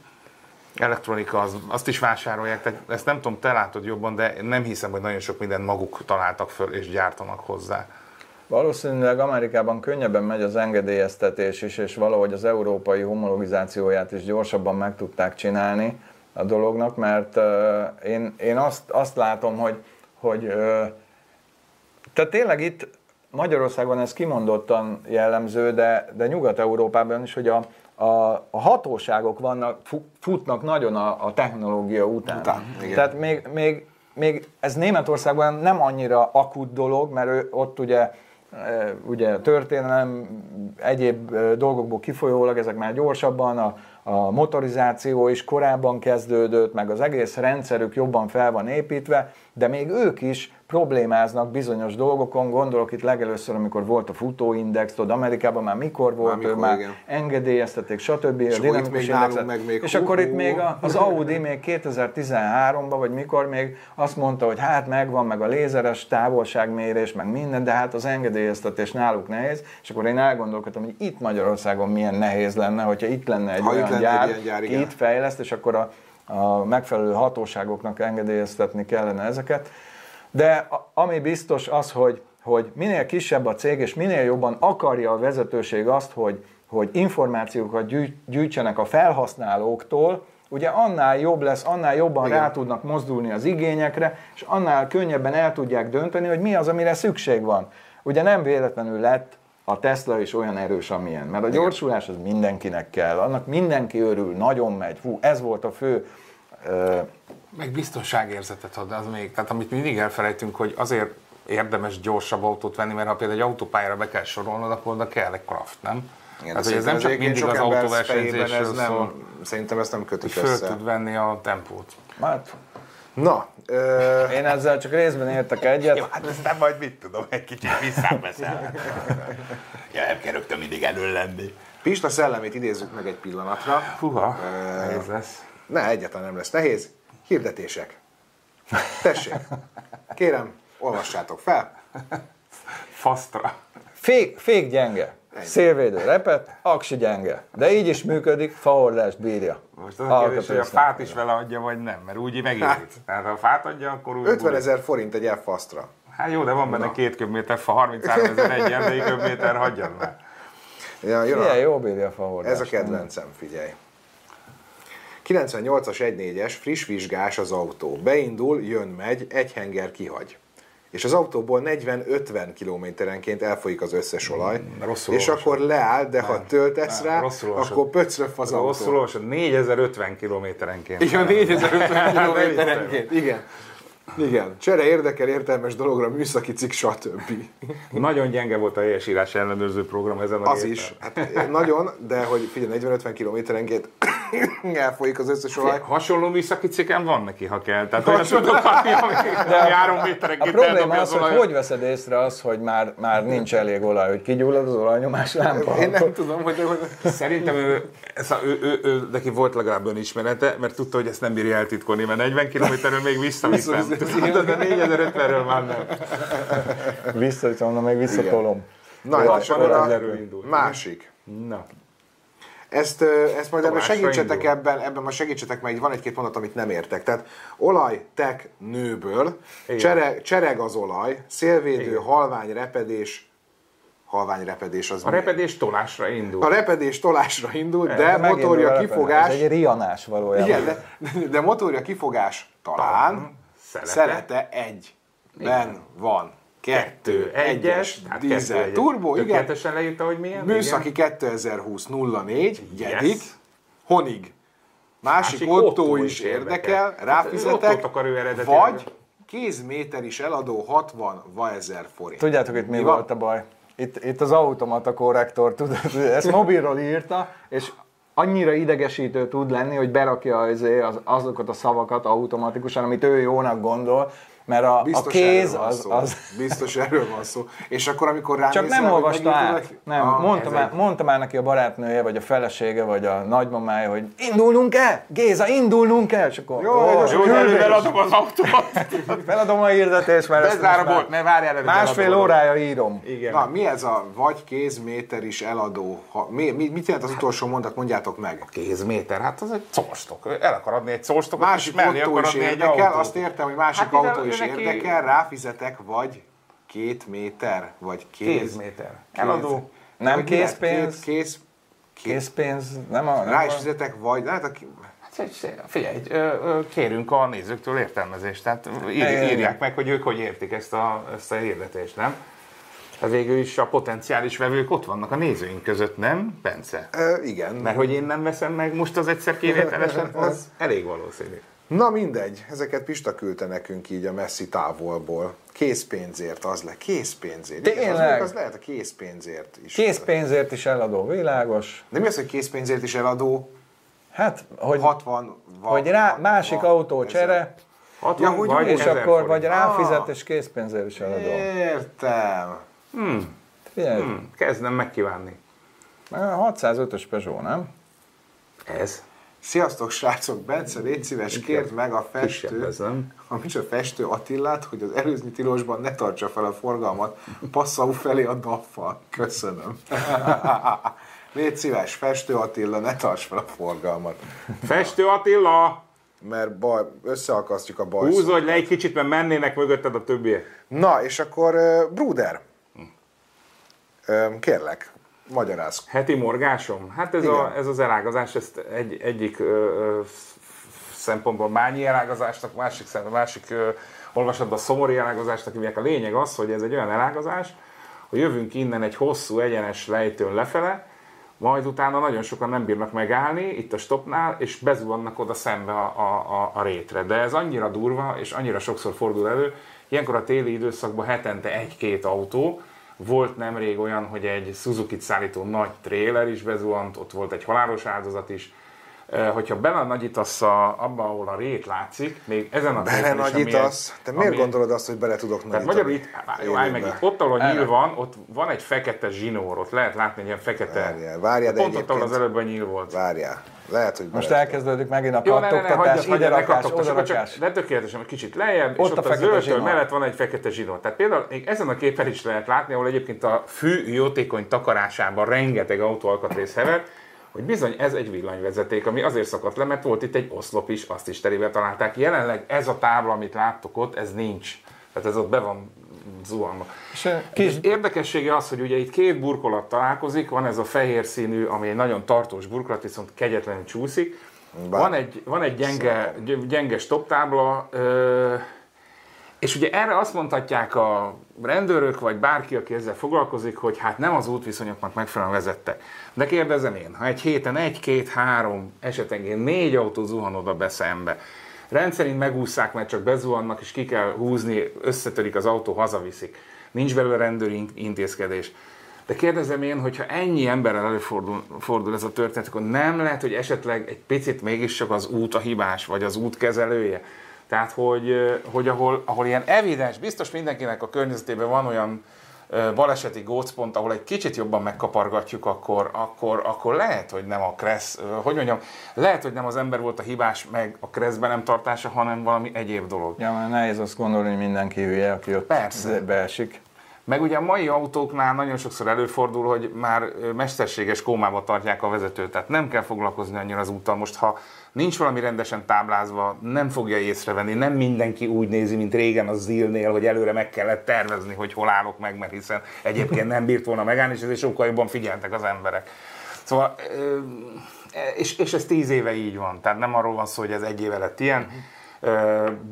S3: Elektronika, az, azt is vásárolják, tehát ezt nem tudom, te látod jobban, de nem hiszem, hogy nagyon sok mindent maguk találtak föl és gyártanak hozzá.
S2: Valószínűleg Amerikában könnyebben megy az engedélyeztetés is, és valahogy az európai homologizációját is gyorsabban meg tudták csinálni a dolognak, mert uh, én, én azt, azt látom, hogy, hogy uh, tehát tényleg itt Magyarországon ez kimondottan jellemző, de, de Nyugat-Európában is, hogy a, a, a hatóságok vannak, fu- futnak nagyon a, a technológia után.
S1: Után, igen.
S2: Tehát még, még, még ez Németországban nem annyira akut dolog, mert ő, ott ugye e, ugye történelem, egyéb e, dolgokból kifolyólag ezek már gyorsabban, a, a motorizáció is korábban kezdődött, meg az egész rendszerük jobban fel van építve, de még ők is problémáznak bizonyos dolgokon, gondolok itt legelőször, amikor volt a futóindex, tudod, Amerikában már mikor volt,
S1: Már mikor,
S2: ő már
S1: igen.
S2: engedélyeztették, stb. És
S1: itt még nálunk meg még
S2: és akkor itt még a, az Audi még 2013-ban, vagy mikor még azt mondta, hogy hát megvan, meg a lézeres távolságmérés, meg minden, de hát az engedélyeztetés náluk nehéz, és akkor én elgondolkodtam, hogy itt Magyarországon milyen nehéz lenne, hogyha itt lenne egy
S1: Ha itt
S2: olyan
S1: lenne
S2: gyár,
S1: egy ilyen gyár, igen.
S2: itt fejleszt, és akkor a, a megfelelő hatóságoknak engedélyeztetni kellene ezeket. De ami biztos az, hogy, hogy minél kisebb a cég, és minél jobban akarja a vezetőség azt, hogy, hogy információkat gyűjt, gyűjtsenek a felhasználóktól, ugye annál jobb lesz, annál jobban
S1: Igen.
S2: rá tudnak mozdulni az igényekre, és annál könnyebben el tudják dönteni, hogy mi az, amire szükség van. Ugye nem véletlenül lett a Tesla is olyan erős, amilyen. Mert a gyorsulás az mindenkinek kell, annak mindenki örül, nagyon megy. Fú, ez volt a fő ö,
S3: Meg biztonságérzetet ad, az még. Tehát amit mindig elfelejtünk, hogy azért érdemes gyorsabb autót venni, mert ha például egy autópályára be kell sorolnod, akkor oda kell egy craft, nem?
S1: Igen,
S3: hát, hogy ez nem csak mindig az
S1: sok ember
S3: autóversenyzésről
S1: ez nem,
S3: szól,
S1: Szerintem ezt nem kötik
S3: föl
S1: össze.
S3: tud venni a tempót.
S2: hát,
S1: Na, ö,
S2: Én ezzel csak részben értek egyet.
S3: Jó, hát aztán majd mit tudom, egy kicsit visszabeszél. ja, nem kell rögtön mindig elő lenni.
S1: Pista szellemét idézzük meg egy pillanatra.
S3: Huha, nehéz lesz.
S1: Ne, egyáltalán nem lesz nehéz. Hirdetések. Tessék. Kérem, olvassátok fel.
S3: Fasztra.
S2: Fék, fék gyenge. Szélvédő repet, aksi gyenge. De így is működik, faordást bírja.
S3: Most az a kérdés, hogy a fát is vele adja, vagy nem, mert úgy megérít. Tehát ha a fát adja, akkor úgy
S1: 50
S3: bulik.
S1: ezer forint egy F-fasztra.
S3: Hát jó, de van benne két köbméter fa, 33 ezer egy erdei köbméter, hagyjad már.
S1: Ja, jön
S2: Ilyen
S1: a,
S2: jó bírja a faordást.
S1: ez a kedvencem, figyelj. 98-as 1.4-es, friss vizsgás az autó. Beindul, jön, megy, egy henger kihagy. És az autóból 40-50 kilométerenként elfolyik az összes olaj,
S3: Mm, rosszul
S1: és
S3: olvasod.
S1: akkor leáll, de ha töltesz
S3: nem,
S1: rá,
S3: rosszul olvasod.
S1: akkor pöcröf az
S3: Rosszul
S1: autó.
S3: olvasod, 4050 kilométerenként.
S1: Igen, 4050
S3: Ne
S1: kilométerenként, igen. Igen, csere érdekel, értelmes dologra, műszaki cikk, stb.
S3: Nagyon gyenge volt a helyesírás ellenőrző program ezen a
S1: Az
S3: gépen.
S1: is, hát nagyon, de hogy figyelj, 40-50 kilométerenként elfolyik az összes olaj.
S3: Hasonló műszaki cikken van neki, ha kell. Tehát olyan tudok ami három
S2: A probléma az, hogy hogy veszed észre az, hogy már, már nincs elég olaj, hogy kigyullad az olajnyomás lámpa.
S1: Én nem tudom, hogy, hogy
S3: Szerintem ő, ez a, ő, ő, ő, neki volt legalább önismerete, mert tudta, hogy ezt nem bírja eltitkolni, mert 40 kilométerről még visszaviszem. Tudod, de 4050-ről már nem.
S2: Vissza, onnan még visszatolom.
S1: Na,
S2: Jó,
S1: és
S2: akkor
S1: a másik.
S3: Na.
S1: Ezt, ezt majd ebben segítsetek
S3: indul.
S1: ebben, ebben majd segítsetek, mert így van egy-két mondat, amit nem értek. Tehát olaj, tek, nőből,
S3: Igen.
S1: csere, csereg az olaj, szélvédő,
S3: Igen.
S1: halvány repedés, halvány repedés az
S3: A
S1: mi?
S3: repedés tolásra indul.
S1: A repedés tolásra indul, de
S2: Megint
S1: motorja kifogás,
S2: Ez egy rianás valójában.
S1: igen, de, de motorja kifogás talán,
S3: Szelete.
S1: szelete egyben van. Kettő, egyes,
S3: tehát
S1: dízel,
S3: kettő,
S1: turbo, igen.
S3: Tökéletesen leírta, hogy milyen?
S1: Műszaki 2020 04, gyedik,
S3: Yes.
S1: honig. Másik,
S3: Másik
S1: Otto is érdekel,
S3: érdekel. Hát,
S1: ráfizetek, vagy kézméter is eladó 60 ezer forint.
S2: Tudjátok, itt mi,
S1: Mi van?
S2: volt a baj? Itt, itt az automata korrektor, tudod, ezt mobilról írta, és annyira idegesítő tud lenni, hogy berakja az, azokat a szavakat automatikusan, amit ő jónak gondol, mert a, a
S1: Biztos
S2: kéz
S1: erről van
S2: az,
S1: szó.
S2: az,
S1: Biztos erről van szó. És akkor, amikor ránézel,
S2: Csak nem olvasta át. Nem,
S1: Ah,
S2: mondta,
S3: ez
S2: már,
S3: egy-
S2: mondta már neki a barátnője, vagy a felesége, vagy a nagymamája, hogy indulnunk el, Géza, indulnunk el, és akkor
S1: Jó,
S2: ó,
S1: jó,
S3: Jó, hogy előbb eladom az autót.
S2: feladom a hirdetést, mert ezt
S3: Bezár a
S2: most már
S3: ne várjál előbb.
S2: másfél
S3: eladom.
S2: órája írom.
S3: Igen.
S1: Na, mi ez a vagy kézméter is eladó? Ha, mi, mi, mit jelent az utolsó mondat, mondjátok meg.
S3: Kézméter, hát az egy szóstok. El akar adni egy
S1: Másik
S3: és mellé
S1: autó
S3: akar adni egy autót.
S1: azt értem, hogy másik
S3: Hát
S1: autó is
S3: ő neki-
S1: érdekel, ráfizetek, vagy két méter, vagy kéz.
S3: Kézméter.
S1: kéz-
S3: Eladó.
S2: Nem készpénz?
S1: Két, kéz, kéz,
S2: Készpénz, nem a... Nem
S1: rá is
S2: a-
S1: fizetek, vagy, hát
S3: Hát, Figyelj, kérünk a nézőktől értelmezést, tehát ír, írják meg, hogy ők hogy értik ezt a, ezt a hirdetést, nem? Hát végül is a potenciális vevők ott vannak a nézőink között, nem, Bence?
S1: ö, igen.
S3: Mert hogy én nem veszem meg most az egyszer kivételesen, az elég valószínű.
S1: Na mindegy, ezeket Pista küldte nekünk így a messzi távolból. Készpénzért az le, készpénzért. Igen, az,
S2: Tényleg?
S1: az lehet a készpénzért is.
S2: Készpénzért is eladó, világos.
S1: De mi az, hogy készpénzért is eladó?
S2: Hát, hogy,
S1: 60 van.
S2: hogy rá, másik autó csere,
S3: 60
S1: Ja, hogy
S3: vagy
S2: és
S3: 1000
S2: akkor
S3: forint.
S2: vagy ráfizet,
S1: Ah.
S2: és készpénzért is eladó.
S1: Értem.
S2: Figyelj,
S3: Hm, kezdem megkívánni.
S2: 605-ös Peugeot, nem?
S3: Ez?
S1: Sziasztok srácok, Bence, légy szíves, kérd meg a festő, a micsoda festő Attillát, hogy az előzni tilosban ne tartsa fel a forgalmat Passau felé a daffal. Köszönöm. Légy szíves, festő Attila, ne tarts fel a forgalmat.
S3: Festő Attila!
S1: Mert baj, összeakasztjuk a bajszót.
S3: Húzódj le egy kicsit, mert mennének mögötted a többiek.
S1: Na, és akkor uh, Bruder, Ö, kérlek, magyarázz.
S3: Heti morgásom? Hát ez,
S1: Igen.
S3: a, ez az elágazás, ezt egy, egyik ö, szempontból mányi elágazásnak, másik, szem- másik ö, olvasatban szomori elágazásnak hívják. A lényeg az, hogy ez egy olyan elágazás, hogy jövünk innen egy hosszú, egyenes lejtőn lefele, majd utána nagyon sokan nem bírnak megállni itt a stopnál, és bezuhannak oda szembe a, a, a, a rétre. De ez annyira durva, és annyira sokszor fordul elő, ilyenkor a téli időszakban hetente egy-két autó, volt nemrég olyan, hogy egy Suzuki-t szállító nagy tréler is bezuhant, ott volt egy halálos áldozat is. Hogyha belenagyítasz a, abba, ahol a rét látszik, még ezen a
S1: Belenagyítasz? Te miért
S3: ami-
S1: gondolod azt, hogy bele tudok
S3: tehát
S1: nagyítani?
S3: magyarul itt, jó, állj meg itt, ott, ahol a nyíl van, ott van egy fekete zsinór, ott lehet látni egy ilyen fekete...
S1: Várjál, várjál, de
S3: Pont ott, ahol az előbb a nyíl volt.
S1: Várjál, lehet, hogy
S2: Most elkezdődik megint a kattogtatás,
S3: hagyjad,
S2: ide
S3: hagyjad, ne
S2: rakás,
S3: kattogtass,
S2: oda
S3: akkor csak,
S2: rakás.
S3: de tökéletesen, egy kicsit lejjebb,
S2: Ott
S3: és
S2: a
S3: ott a,
S2: fekete
S3: zöldtől mellett van egy fekete zsinór. Tehát például még ezen a képen is lehet látni, ahol egyébként a fű jótékony takarásában rengeteg autóalkatrész hever, hogy bizony ez egy villanyvezeték, ami azért szakadt le, mert volt itt egy oszlop is, azt is terébe találták. Jelenleg ez a tábla, amit láttok ott, ez nincs. Tehát ez ott be van zuhanva.
S2: És ö, kis.
S3: Érdekessége az, hogy ugye itt két burkolat találkozik, van ez a fehér színű, ami egy nagyon tartós burkolat, viszont kegyetlenül csúszik.
S1: Bár-
S3: Van egy, van egy gyenge, gy- gyenge stop tábla, ö, és ugye erre azt mondhatják a rendőrök, vagy bárki, aki ezzel foglalkozik, hogy hát nem az útviszonyoknak megfelelően vezette. De kérdezem én, ha egy héten egy, két, három, esetenként négy autó zuhan oda be rendszerint megúszszák, mert csak bezuhannak, és ki kell húzni, összetörik az autó, hazaviszik. Nincs belőle rendőri in- intézkedés. De kérdezem én, hogyha ennyi emberrel előfordul fordul ez a történet, akkor nem lehet, hogy esetleg egy picit mégiscsak az út a hibás, vagy az út kezelője? Tehát, hogy, hogy ahol, ahol ilyen evidens, biztos mindenkinek a környezetében van olyan baleseti gócpont, ahol egy kicsit jobban megkapargatjuk, akkor, akkor, akkor lehet, hogy nem a kressz, hogy mondjam, lehet, hogy nem az ember volt a hibás, meg a kresszben nem tartása, hanem valami egyéb dolog.
S2: ja, már nehéz azt gondolni, hogy mindenki hülye, aki ott
S3: Persze.
S2: beesik.
S3: Meg ugye a mai autóknál nagyon sokszor előfordul, hogy már mesterséges kómába tartják a vezetőt, tehát nem kell foglalkozni annyira az úttal. Most ha nincs valami rendesen táblázva, nem fogja észrevenni, nem mindenki úgy nézi, mint régen a Zilnél, hogy előre meg kellett tervezni, hogy hol állok meg, mert hiszen egyébként nem bírt volna megállni, és ezért sokkal jobban figyeltek az emberek. Szóval, és, és ez tíz éve így van, tehát nem arról van szó, hogy ez egy éve lett ilyen. Ö,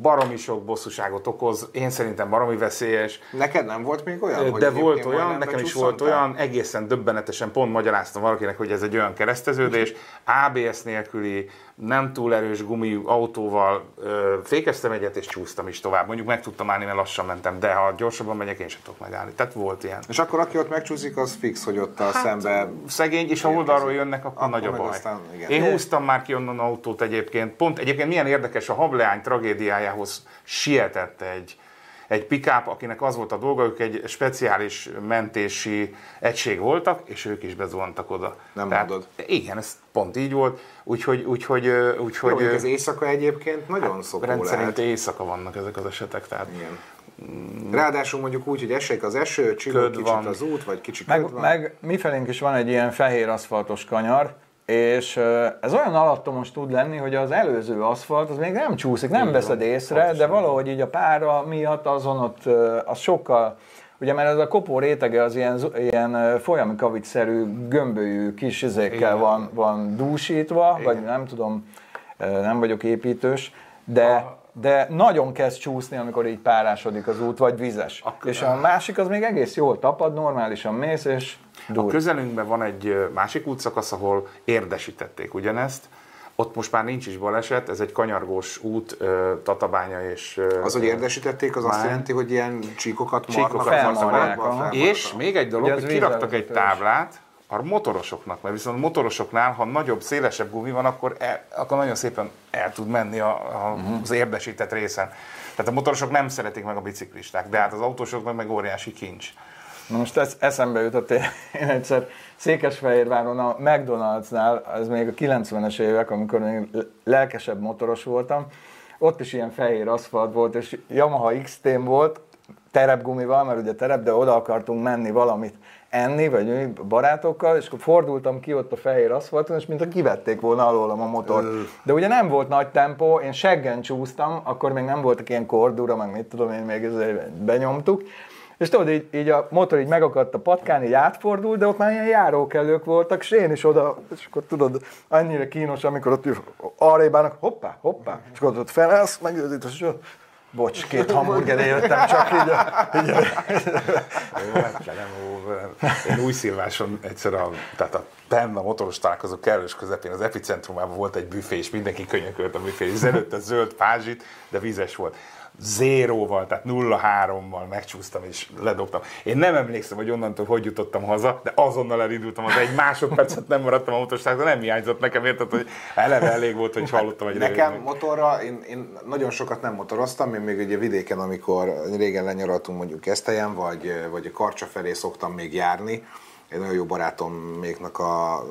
S3: Baromi sok bosszúságot okoz, én szerintem baromi veszélyes.
S1: Neked nem volt még olyan? hogy
S3: De volt olyan, nekem is volt olyan, egészen döbbenetesen pont magyaráztam valakinek, hogy ez egy olyan kereszteződés, ABS nélküli, nem túl erős gumi autóval ö, fékeztem egyet és csúsztam is tovább. Mondjuk meg tudtam állni, mert lassan mentem, de ha gyorsabban megyek, én sem tudok megállni. Tehát volt ilyen.
S1: És akkor aki ott megcsúszik, az fix, hogy ott a szembe...
S3: Szegény, és ha oldalról jönnek, akkor,
S1: Akkor
S3: nagy a baj.
S1: aztán, igen.
S3: Én húztam már ki onnan autót egyébként. Pont egyébként milyen érdekes, a hableány tragédiájához sietett egy, egy pick akinek az volt a dolga, ők egy speciális mentési egység voltak, és ők is bezuhantak oda.
S1: Nem mondod.
S3: Igen, ez pont így volt. Úgyhogy, úgyhogy,
S1: Jó,
S3: úgyhogy ö,
S1: az éjszaka egyébként nagyon szokó
S3: rendszerint
S1: lehet.
S3: éjszaka vannak ezek az esetek. Tehát
S1: Igen. Ráadásul mondjuk úgy, hogy esik az eső, csillog kicsit
S3: van.
S1: az út, vagy kicsit
S2: Meg,
S1: köd van.
S2: meg mifelénk is van egy ilyen fehér aszfaltos kanyar, és ez olyan alattomos tud lenni, hogy az előző aszfalt az még nem csúszik, nem veszed észre, de valahogy így a pára miatt azon ott az sokkal, ugye mert ez a kopó rétege az ilyen, ilyen folyami kavicszerű, gömbölyű kis izékkel
S3: Igen.
S2: van, van dúsítva, vagy nem tudom, nem vagyok építős, de, de nagyon kezd csúszni, amikor így párásodik az út, vagy vizes.
S3: Akkor-
S2: és a másik az még egész jól tapad, normálisan mész, és
S3: A
S2: dur.
S3: közelünkben van egy másik útszakasz, ahol érdesítették ugyanezt. Ott most már nincs is baleset, ez egy kanyargós út, Tatabánya és...
S1: Az, hogy érdesítették, az azt jelenti, hogy ilyen csíkokat
S3: Csíkokat
S1: marnak
S2: aha.
S1: felmarnak.
S3: És még egy dolog, hogy kiraktak egy táblát a motorosoknak, mert viszont a motorosoknál, ha nagyobb, szélesebb gumi van, akkor, el, akkor nagyon szépen el tud menni a, a,
S2: Mhm.
S3: az érdesített részen. Tehát a motorosok nem szeretik meg a biciklisták, de hát az autósoknak meg óriási kincs.
S2: Na most ez eszembe jutott, én, én egyszer Székesfehérváron a McDonald'snál, ez még a 90-es évek, amikor még lelkesebb motoros voltam, ott is ilyen fehér aszfalt volt, és Yamaha XT-m volt, terepgumival, mert ugye terep, de oda akartunk menni valamit enni, vagy barátokkal, és akkor fordultam ki ott a fehér aszfalton, és mintha kivették volna alólam a motort. De ugye nem volt nagy tempó, én seggen csúsztam, akkor még nem voltak ilyen kordúra, meg mit tudom én, még benyomtuk, és tudod, így, így a motor így megakadt a patkán, így átfordult, de ott már ilyen járókelők voltak, és én is oda, és akkor tudod, annyira kínos, amikor ott arrébb állnak, hoppá, hoppá, és akkor ott felállsz, megőzít, és bocs, két hamburgeré jöttem, csak így, a, így a,
S3: kell, nem, Én új szilváson egyszer a, tehát a Penna motoros találkozó kellős közepén az epicentrumában volt egy büfé, és mindenki könyökölt a büfé, és előtte zöld pázsit, de vizes volt. Zéróval, tehát 0-3-mal megcsúsztam és ledobtam. Én nem emlékszem, hogy onnantól hogy jutottam haza, de azonnal elindultam haza. Egy másodpercet nem maradtam a motorságban, nem hiányzott nekem, érted, hogy eleve elég volt, hogy hallottam egy
S1: Nekem
S3: rövid-
S1: motorra, én, én nagyon sokat nem motoroztam, én még ugye vidéken, amikor régen lenyaraltunk mondjuk Esztelyen, vagy, vagy a Karcsa felé szoktam még járni, egy nagyon jó barátom méknak a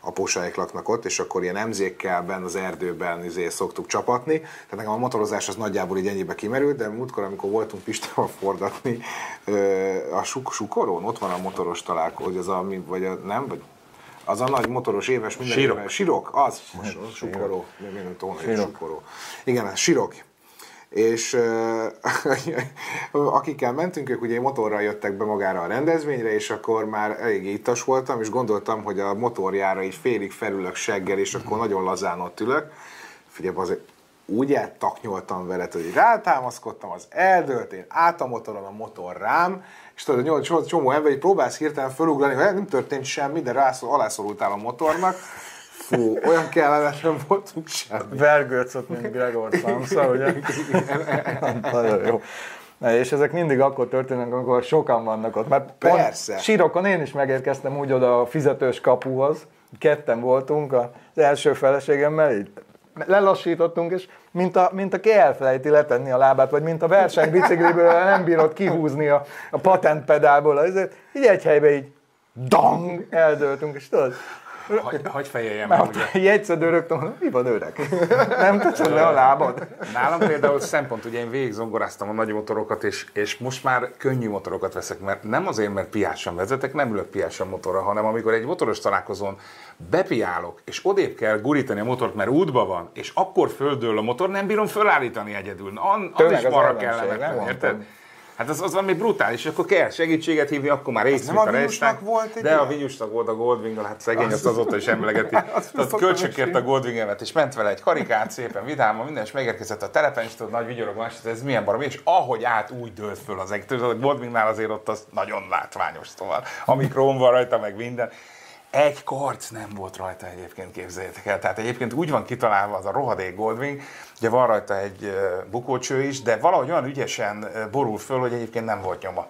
S1: apósáik laknak ott, és akkor ilyen emzékkel benn az erdőben izé szoktuk csapatni. Tehát nekem a motorozás az nagyjából így ennyibe kimerült, de múltkor, amikor voltunk Pistával fordatni, a suk, Sukorón, ott van a motoros találkozó, hogy az a, vagy a, nem, vagy az a nagy motoros éves minden
S3: Sirok.
S1: Sirok, az, sukoró, nem tudom, sukoró. Igen, sirok. És akikkel mentünk, ők ugye motorral jöttek be magára a rendezvényre, és akkor már elég ittas voltam, és gondoltam, hogy a motorjára így félig felülök seggel, és akkor nagyon lazán ott ülök. Figyelj, azért úgy eltaknyoltam vele, hogy rátámaszkodtam, az eldőlt, én át a motoron, a motor rám, és tudod, nyolc- csomó, ember így próbálsz hirtelen fölugrani, hogy nem történt semmi, de rászol, alászorultál a motornak. Fú, olyan kellemetlen voltunk semmi.
S2: Vergőcöt, mint Gregor Samsa, ugye? Nagyon jó. És ezek mindig akkor történnek, amikor sokan vannak ott. Mert
S1: Persze.
S2: Sírokon én is megérkeztem úgy oda a fizetős kapuhoz, ketten voltunk az első feleségemmel, így lelassítottunk, és mint, a, mint aki elfelejti letenni a lábát, vagy mint a versenybicikliből nem bírod kihúzni a, a patentpedálból, ezért így egy helybe így dang, eldöltünk, és tudod,
S3: Hagy, hagy fejeljem meg, ugye.
S2: jegyszedő rögtön mondom, mi van öreg? Nem teszed le a lábad?
S3: Nálam például szempont, ugye én végig zongoráztam a nagy motorokat, és, és most már könnyű motorokat veszek, mert nem azért, mert piásan vezetek, nem ülök piásan motorra, hanem amikor egy motoros találkozón bepiálok, és odébb kell gurítani a motort, mert útba van, és akkor földől a motor, nem bírom fölállítani egyedül. An- az
S2: Tényleg
S3: is marra kellemetlen, érted? Hát az, az valami brutális, és akkor kell segítséget hívni, akkor már rész
S1: nem
S3: mint
S1: a Vinyusnak volt egy
S3: De a Vinyusnak volt a Goldwing, hát szegény, azt azóta is emlegeti. Tehát kölcsökért a Goldwingemet, és ment vele egy karikát szépen vidáman, minden, és megérkezett a telepen, és tudod, nagy vigyorogás, ez milyen barom, és ahogy át, úgy dőlt föl az egész. Tudod, a Goldwingnál azért ott az nagyon látványos, szóval a mikrón van rajta, meg minden. Egy karc nem volt rajta egyébként, képzeljétek el. Tehát egyébként úgy van kitalálva az a rohadék Goldwing, ugye van rajta egy bukócső is, de valahogy olyan ügyesen borul föl, hogy egyébként nem volt nyoma.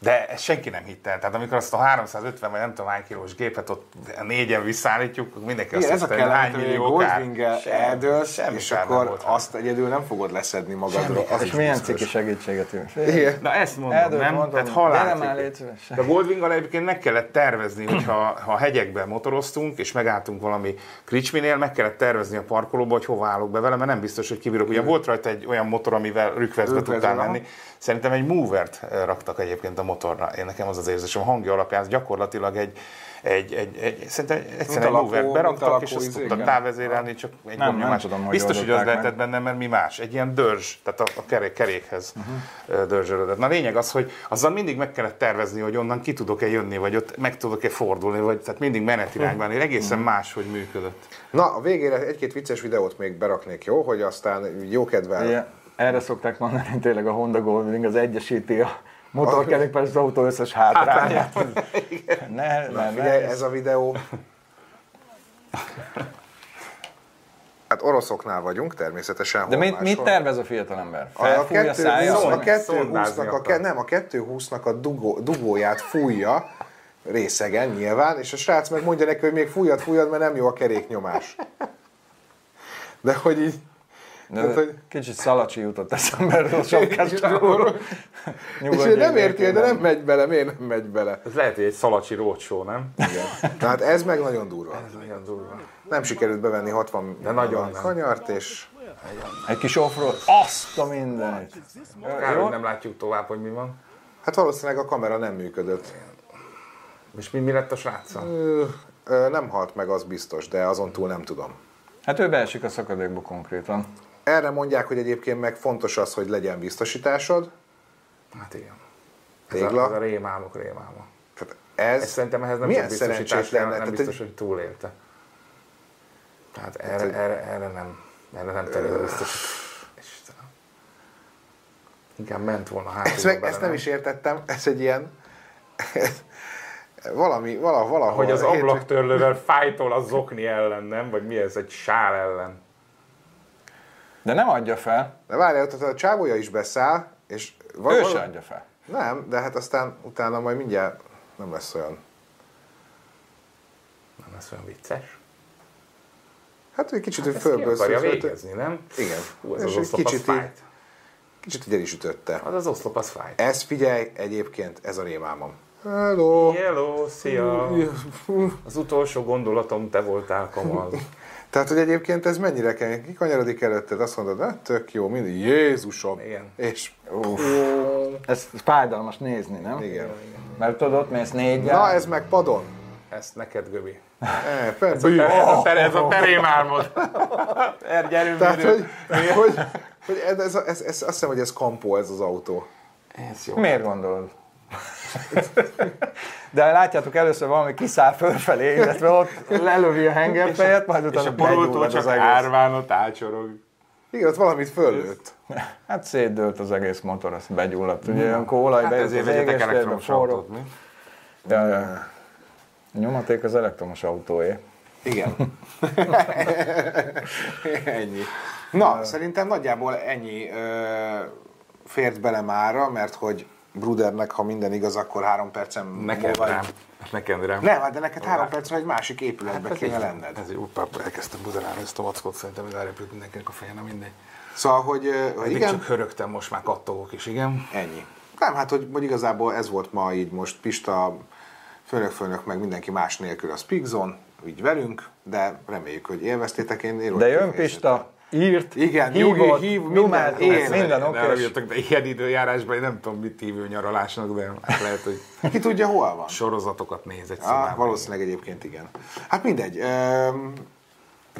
S3: De ezt senki nem hitte el. Tehát amikor azt a 350 vagy nem tudom hány kilós gépet ott négyen visszaállítjuk, mindenki
S1: Igen, ez
S3: azt
S1: a
S3: hitte, hogy hány
S1: kellemet, hogy
S3: millió Semmi-
S1: eldőlsz,
S3: semmi
S1: és akkor
S3: volt
S1: azt egyedül nem fogod leszedni magadról. Az
S2: És milyen ciki segítséget jön.
S3: Na ezt mondom,
S2: Eldőlt,
S3: nem?
S2: mondom,
S3: Tehát halál. De a Goldwinggal egyébként meg kellett tervezni, hogyha ha a hegyekben motoroztunk, és megálltunk valami kricsminél, meg kellett tervezni a parkolóba, hogy hova állok be vele, mert nem biztos, hogy kibírok. Ugye volt rajta egy olyan motor, amivel rükvezbe tudtál menni. Szerintem egy movert raktak egyébként a motorra. Én nekem az az érzésem, a hangja alapján ez gyakorlatilag egy, egy, egy, egy szerintem egyszerűen egy
S1: a
S3: beraktak, és azt tudtad
S1: igen.
S3: távezérelni, csak egy
S2: Nem, nem tudom, hogy
S3: Biztos, hogy az lehetett benne, mert mi más? Egy ilyen dörzs, tehát a, a kerék, kerékhez uh-huh. Na a lényeg az, hogy azzal mindig meg kellett tervezni, hogy onnan ki tudok-e jönni, vagy ott meg tudok-e fordulni, vagy tehát mindig menetirányban,
S2: Mhm.
S3: egészen más, hogy működött.
S1: Na, a végére egy-két vicces videót még beraknék, jó? Hogy aztán jó kedvel.
S2: Igen, erre szokták mondani, tényleg a Honda Goldwing az egyesíti a motorkerékpár és az autó összes hátrányát. Ne, ne, ne.
S1: Figyelj, ez a videó... Hát oroszoknál vagyunk, természetesen.
S2: De mit, mit tervez a fiatalember?
S1: A
S2: Felfújja a szája?
S1: 220-nak a,
S3: Szondázni
S1: 220-nak a, nem, a 220-nak a dugó, dugóját fújja, részegen nyilván, és a srác meg mondja neki, hogy még fújjad, fújjad, mert nem jó a keréknyomás. De hogy így...
S2: De
S1: Tehát, hogy,
S2: Kicsit szalacsi jutott eszembe erről a sapkástából.
S1: és ő nem érti, de nem megy bele, miért nem megy bele?
S3: Ez lehet, hogy egy szalacsi rócsó, nem?
S1: Igen. Tehát ez meg nagyon durva.
S3: Nagyon durva.
S1: Nem sikerült bevenni 60
S3: De nagyon nem.
S1: kanyart, és
S2: Egy kis offroad. Azt a mindenit.
S3: Kár, hogy nem látjuk tovább, hogy mi van.
S1: hát valószínűleg a kamera nem működött.
S3: És mi, mi lett a
S1: ö, nem halt meg, az biztos, de azon túl nem tudom.
S2: Hát ő beesik a szakadékba konkrétan.
S1: Erre mondják, hogy egyébként meg fontos az, hogy legyen biztosításod.
S3: Hát igen. Ez
S1: Tégla.
S3: a, ez a rémálmok rémálma.
S1: Tehát ez,
S3: Ez szerintem ehhez nem
S1: milyen
S3: biztosítás
S1: lenne.
S3: nem biztos, hogy túlélte. Tehát erre,
S1: hogy-
S3: erre, erre nem, erre nem terül biztos. Istenem. Inkább ment volna hát.
S1: ezt, meg, ezt nem is értettem, ez egy ilyen... valami, vala, valahol...
S3: Hogy az
S1: hét-
S3: ablaktörlővel fájtol a zokni ellen, nem? Vagy mi ez? Egy sál ellen.
S2: De nem adja fel.
S1: De várjál, tehát a csávója is beszáll, és... val-
S2: Ő se adja fel.
S1: Nem, de hát aztán utána majd mindjárt nem lesz olyan.
S3: Nem lesz olyan vicces.
S1: Hát egy kicsit, hogy
S3: Ezt ki
S1: fölbősz.
S3: akarja végezni, nem?
S1: Igen.
S3: Hú, ez
S1: És
S3: az
S1: egy
S3: oszlop, az
S1: kicsit
S3: fájt.
S1: Kicsit így el is ütötte.
S3: Az az oszlop, az fájt.
S1: Ez figyelj, egyébként ez a rémálmom. Hello!
S3: Hello, szia! Az utolsó gondolatom, te voltál kamal.
S1: Tehát, hogy egyébként ez mennyire kemény. Kikanyarodik előtted, azt mondod, hát tök jó, mindig, Jézusom!
S3: Igen.
S1: És
S2: Ez fájdalmas nézni, nem?
S1: igen.
S2: Mert tudod, ott mész négyel.
S1: Na, ez meg padon.
S3: Ezt neked, Göbi.
S1: E, persze.
S3: Ez a, te, ez a rémálmod. Er, gyerünk,
S1: Tehát, hogy, hogy Hogy ez, ez, ez, ez, azt hiszem, hogy ez kampó ez az autó.
S3: Ez jó.
S2: Miért gondolod? De látjátok, először valami kiszáll fölfelé, illetve ott lelövi a hengerfejet, majd
S3: És
S2: utána
S3: a borultól csak
S2: az egész.
S3: árván ott ácsorog.
S1: Igen, ott valamit föllőtt.
S2: Hát szétdőlt az egész motor, azt begyulladt. Ugye olyankor olaj
S3: Hát ezért
S2: az
S3: vegyetek elektromos
S2: forró.
S3: autót, mi?
S2: Ja, ja. A nyomaték az elektromos autóé.
S1: Igen. ennyi. Na, szerintem nagyjából ennyi ö, fért bele mára, mert hogy Brudernek, ha minden igaz, akkor három percen
S3: Neked
S1: múlva-
S3: rám. Neked rám.
S1: Nem, hát de neked három percre egy másik épületbe
S3: Hát
S1: kéne
S3: így-
S1: lenned.
S3: Ez jó, pápa, elkezdtem buzerálni ezt a vackot, szerintem ez elrepült mindenkinek a fején, mindegy.
S1: Szóval, hogy, hogy igen,
S3: csak hörögtem, most már kattogok is, igen.
S1: ennyi. Nem, hát hogy, hogy igazából ez volt ma így most Pista, főnök-főnök, meg mindenki más nélkül a Speakzone, így velünk, de reméljük, hogy élveztétek. Én, én
S2: De jön Pista, írt,
S1: Igen,
S2: hívott,
S1: nyugi, hív, minden,
S2: numert,
S1: ér.
S2: minden oké.
S3: haragudjatok, de ilyen időjárásban én nem tudom, mit hívő nyaralásnak, de hát lehet, hogy
S1: Ki tudja, hol van?
S3: sorozatokat néz egy
S1: Ah, valószínűleg egyébként igen. Hát mindegy.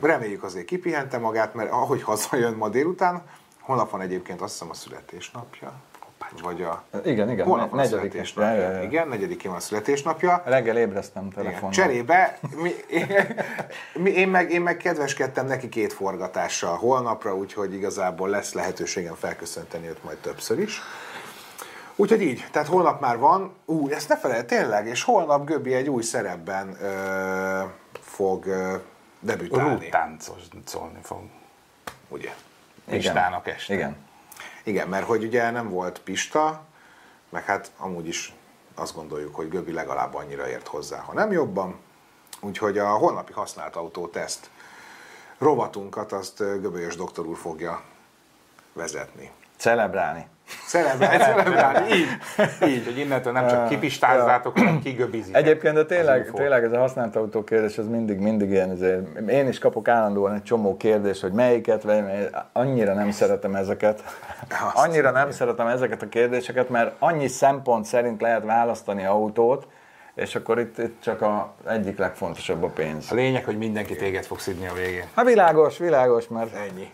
S1: Reméljük azért kipihente magát, mert ahogy hazajön ma délután, holnap van egyébként azt hiszem a születésnapja. Vagy a...
S2: Igen, igen,
S1: Holnap van a
S2: negyedike.
S1: születésnapja.
S2: Ja, ja, ja.
S1: Igen, negyedikén van a születésnapja.
S2: Reggel ébresztem
S1: Igen.
S2: telefonon.
S1: Cserébe mi, mi, én, meg, én meg kedveskedtem neki két forgatással holnapra, úgyhogy igazából lesz lehetőségem felköszönteni őt majd többször is. Úgyhogy így, tehát holnap már van, ú, ezt ne felejt, tényleg, és holnap Göbi egy új szerepben ö, fog ö, debütálni.
S3: Rúttáncolni fog.
S1: Ugye?
S3: Pistának este.
S2: Igen.
S1: Igen, mert hogy ugye nem volt Pista, meg hát amúgy is azt gondoljuk, hogy Göbi legalább annyira ért hozzá, ha nem jobban. Úgyhogy a holnapi használt autó teszt rovatunkat azt Göbölyös doktor úr fogja vezetni.
S2: Celebrálni.
S1: Celebrálni, celebrálni, így.
S3: Így, hogy innentől nem csak kipistázzátok, hanem kigöbizitek.
S2: Egyébként, de
S3: az
S2: tényleg, tényleg ez a használt autó kérdés, ez mindig, mindig ilyen, ezért, én is kapok állandóan egy csomó kérdést, hogy melyiket, vagy annyira nem szeretem ezeket. Annyira nem szeretem ezeket a kérdéseket, mert annyi szempont szerint lehet választani autót, és akkor itt, itt csak a egyik legfontosabb a pénz.
S3: A lényeg, hogy mindenki téged fog szidni a végén.
S2: Hát világos, világos, mert
S1: Ennyi.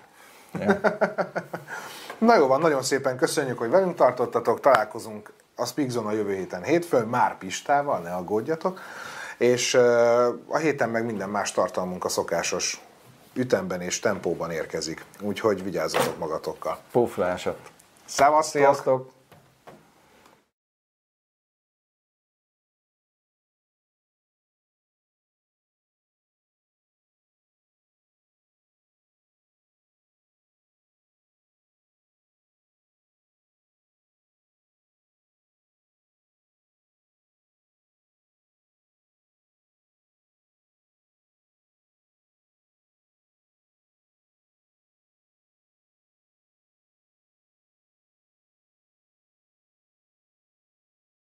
S1: Na jó van, nagyon szépen köszönjük, hogy velünk tartottatok, találkozunk a Speakzone a jövő héten hétfőn, már Pistával, ne aggódjatok, és a héten meg minden más tartalmunk a szokásos ütemben és tempóban érkezik, úgyhogy vigyázzatok magatokkal.
S2: puflásat.
S1: Szevasztok!
S2: Sziasztok!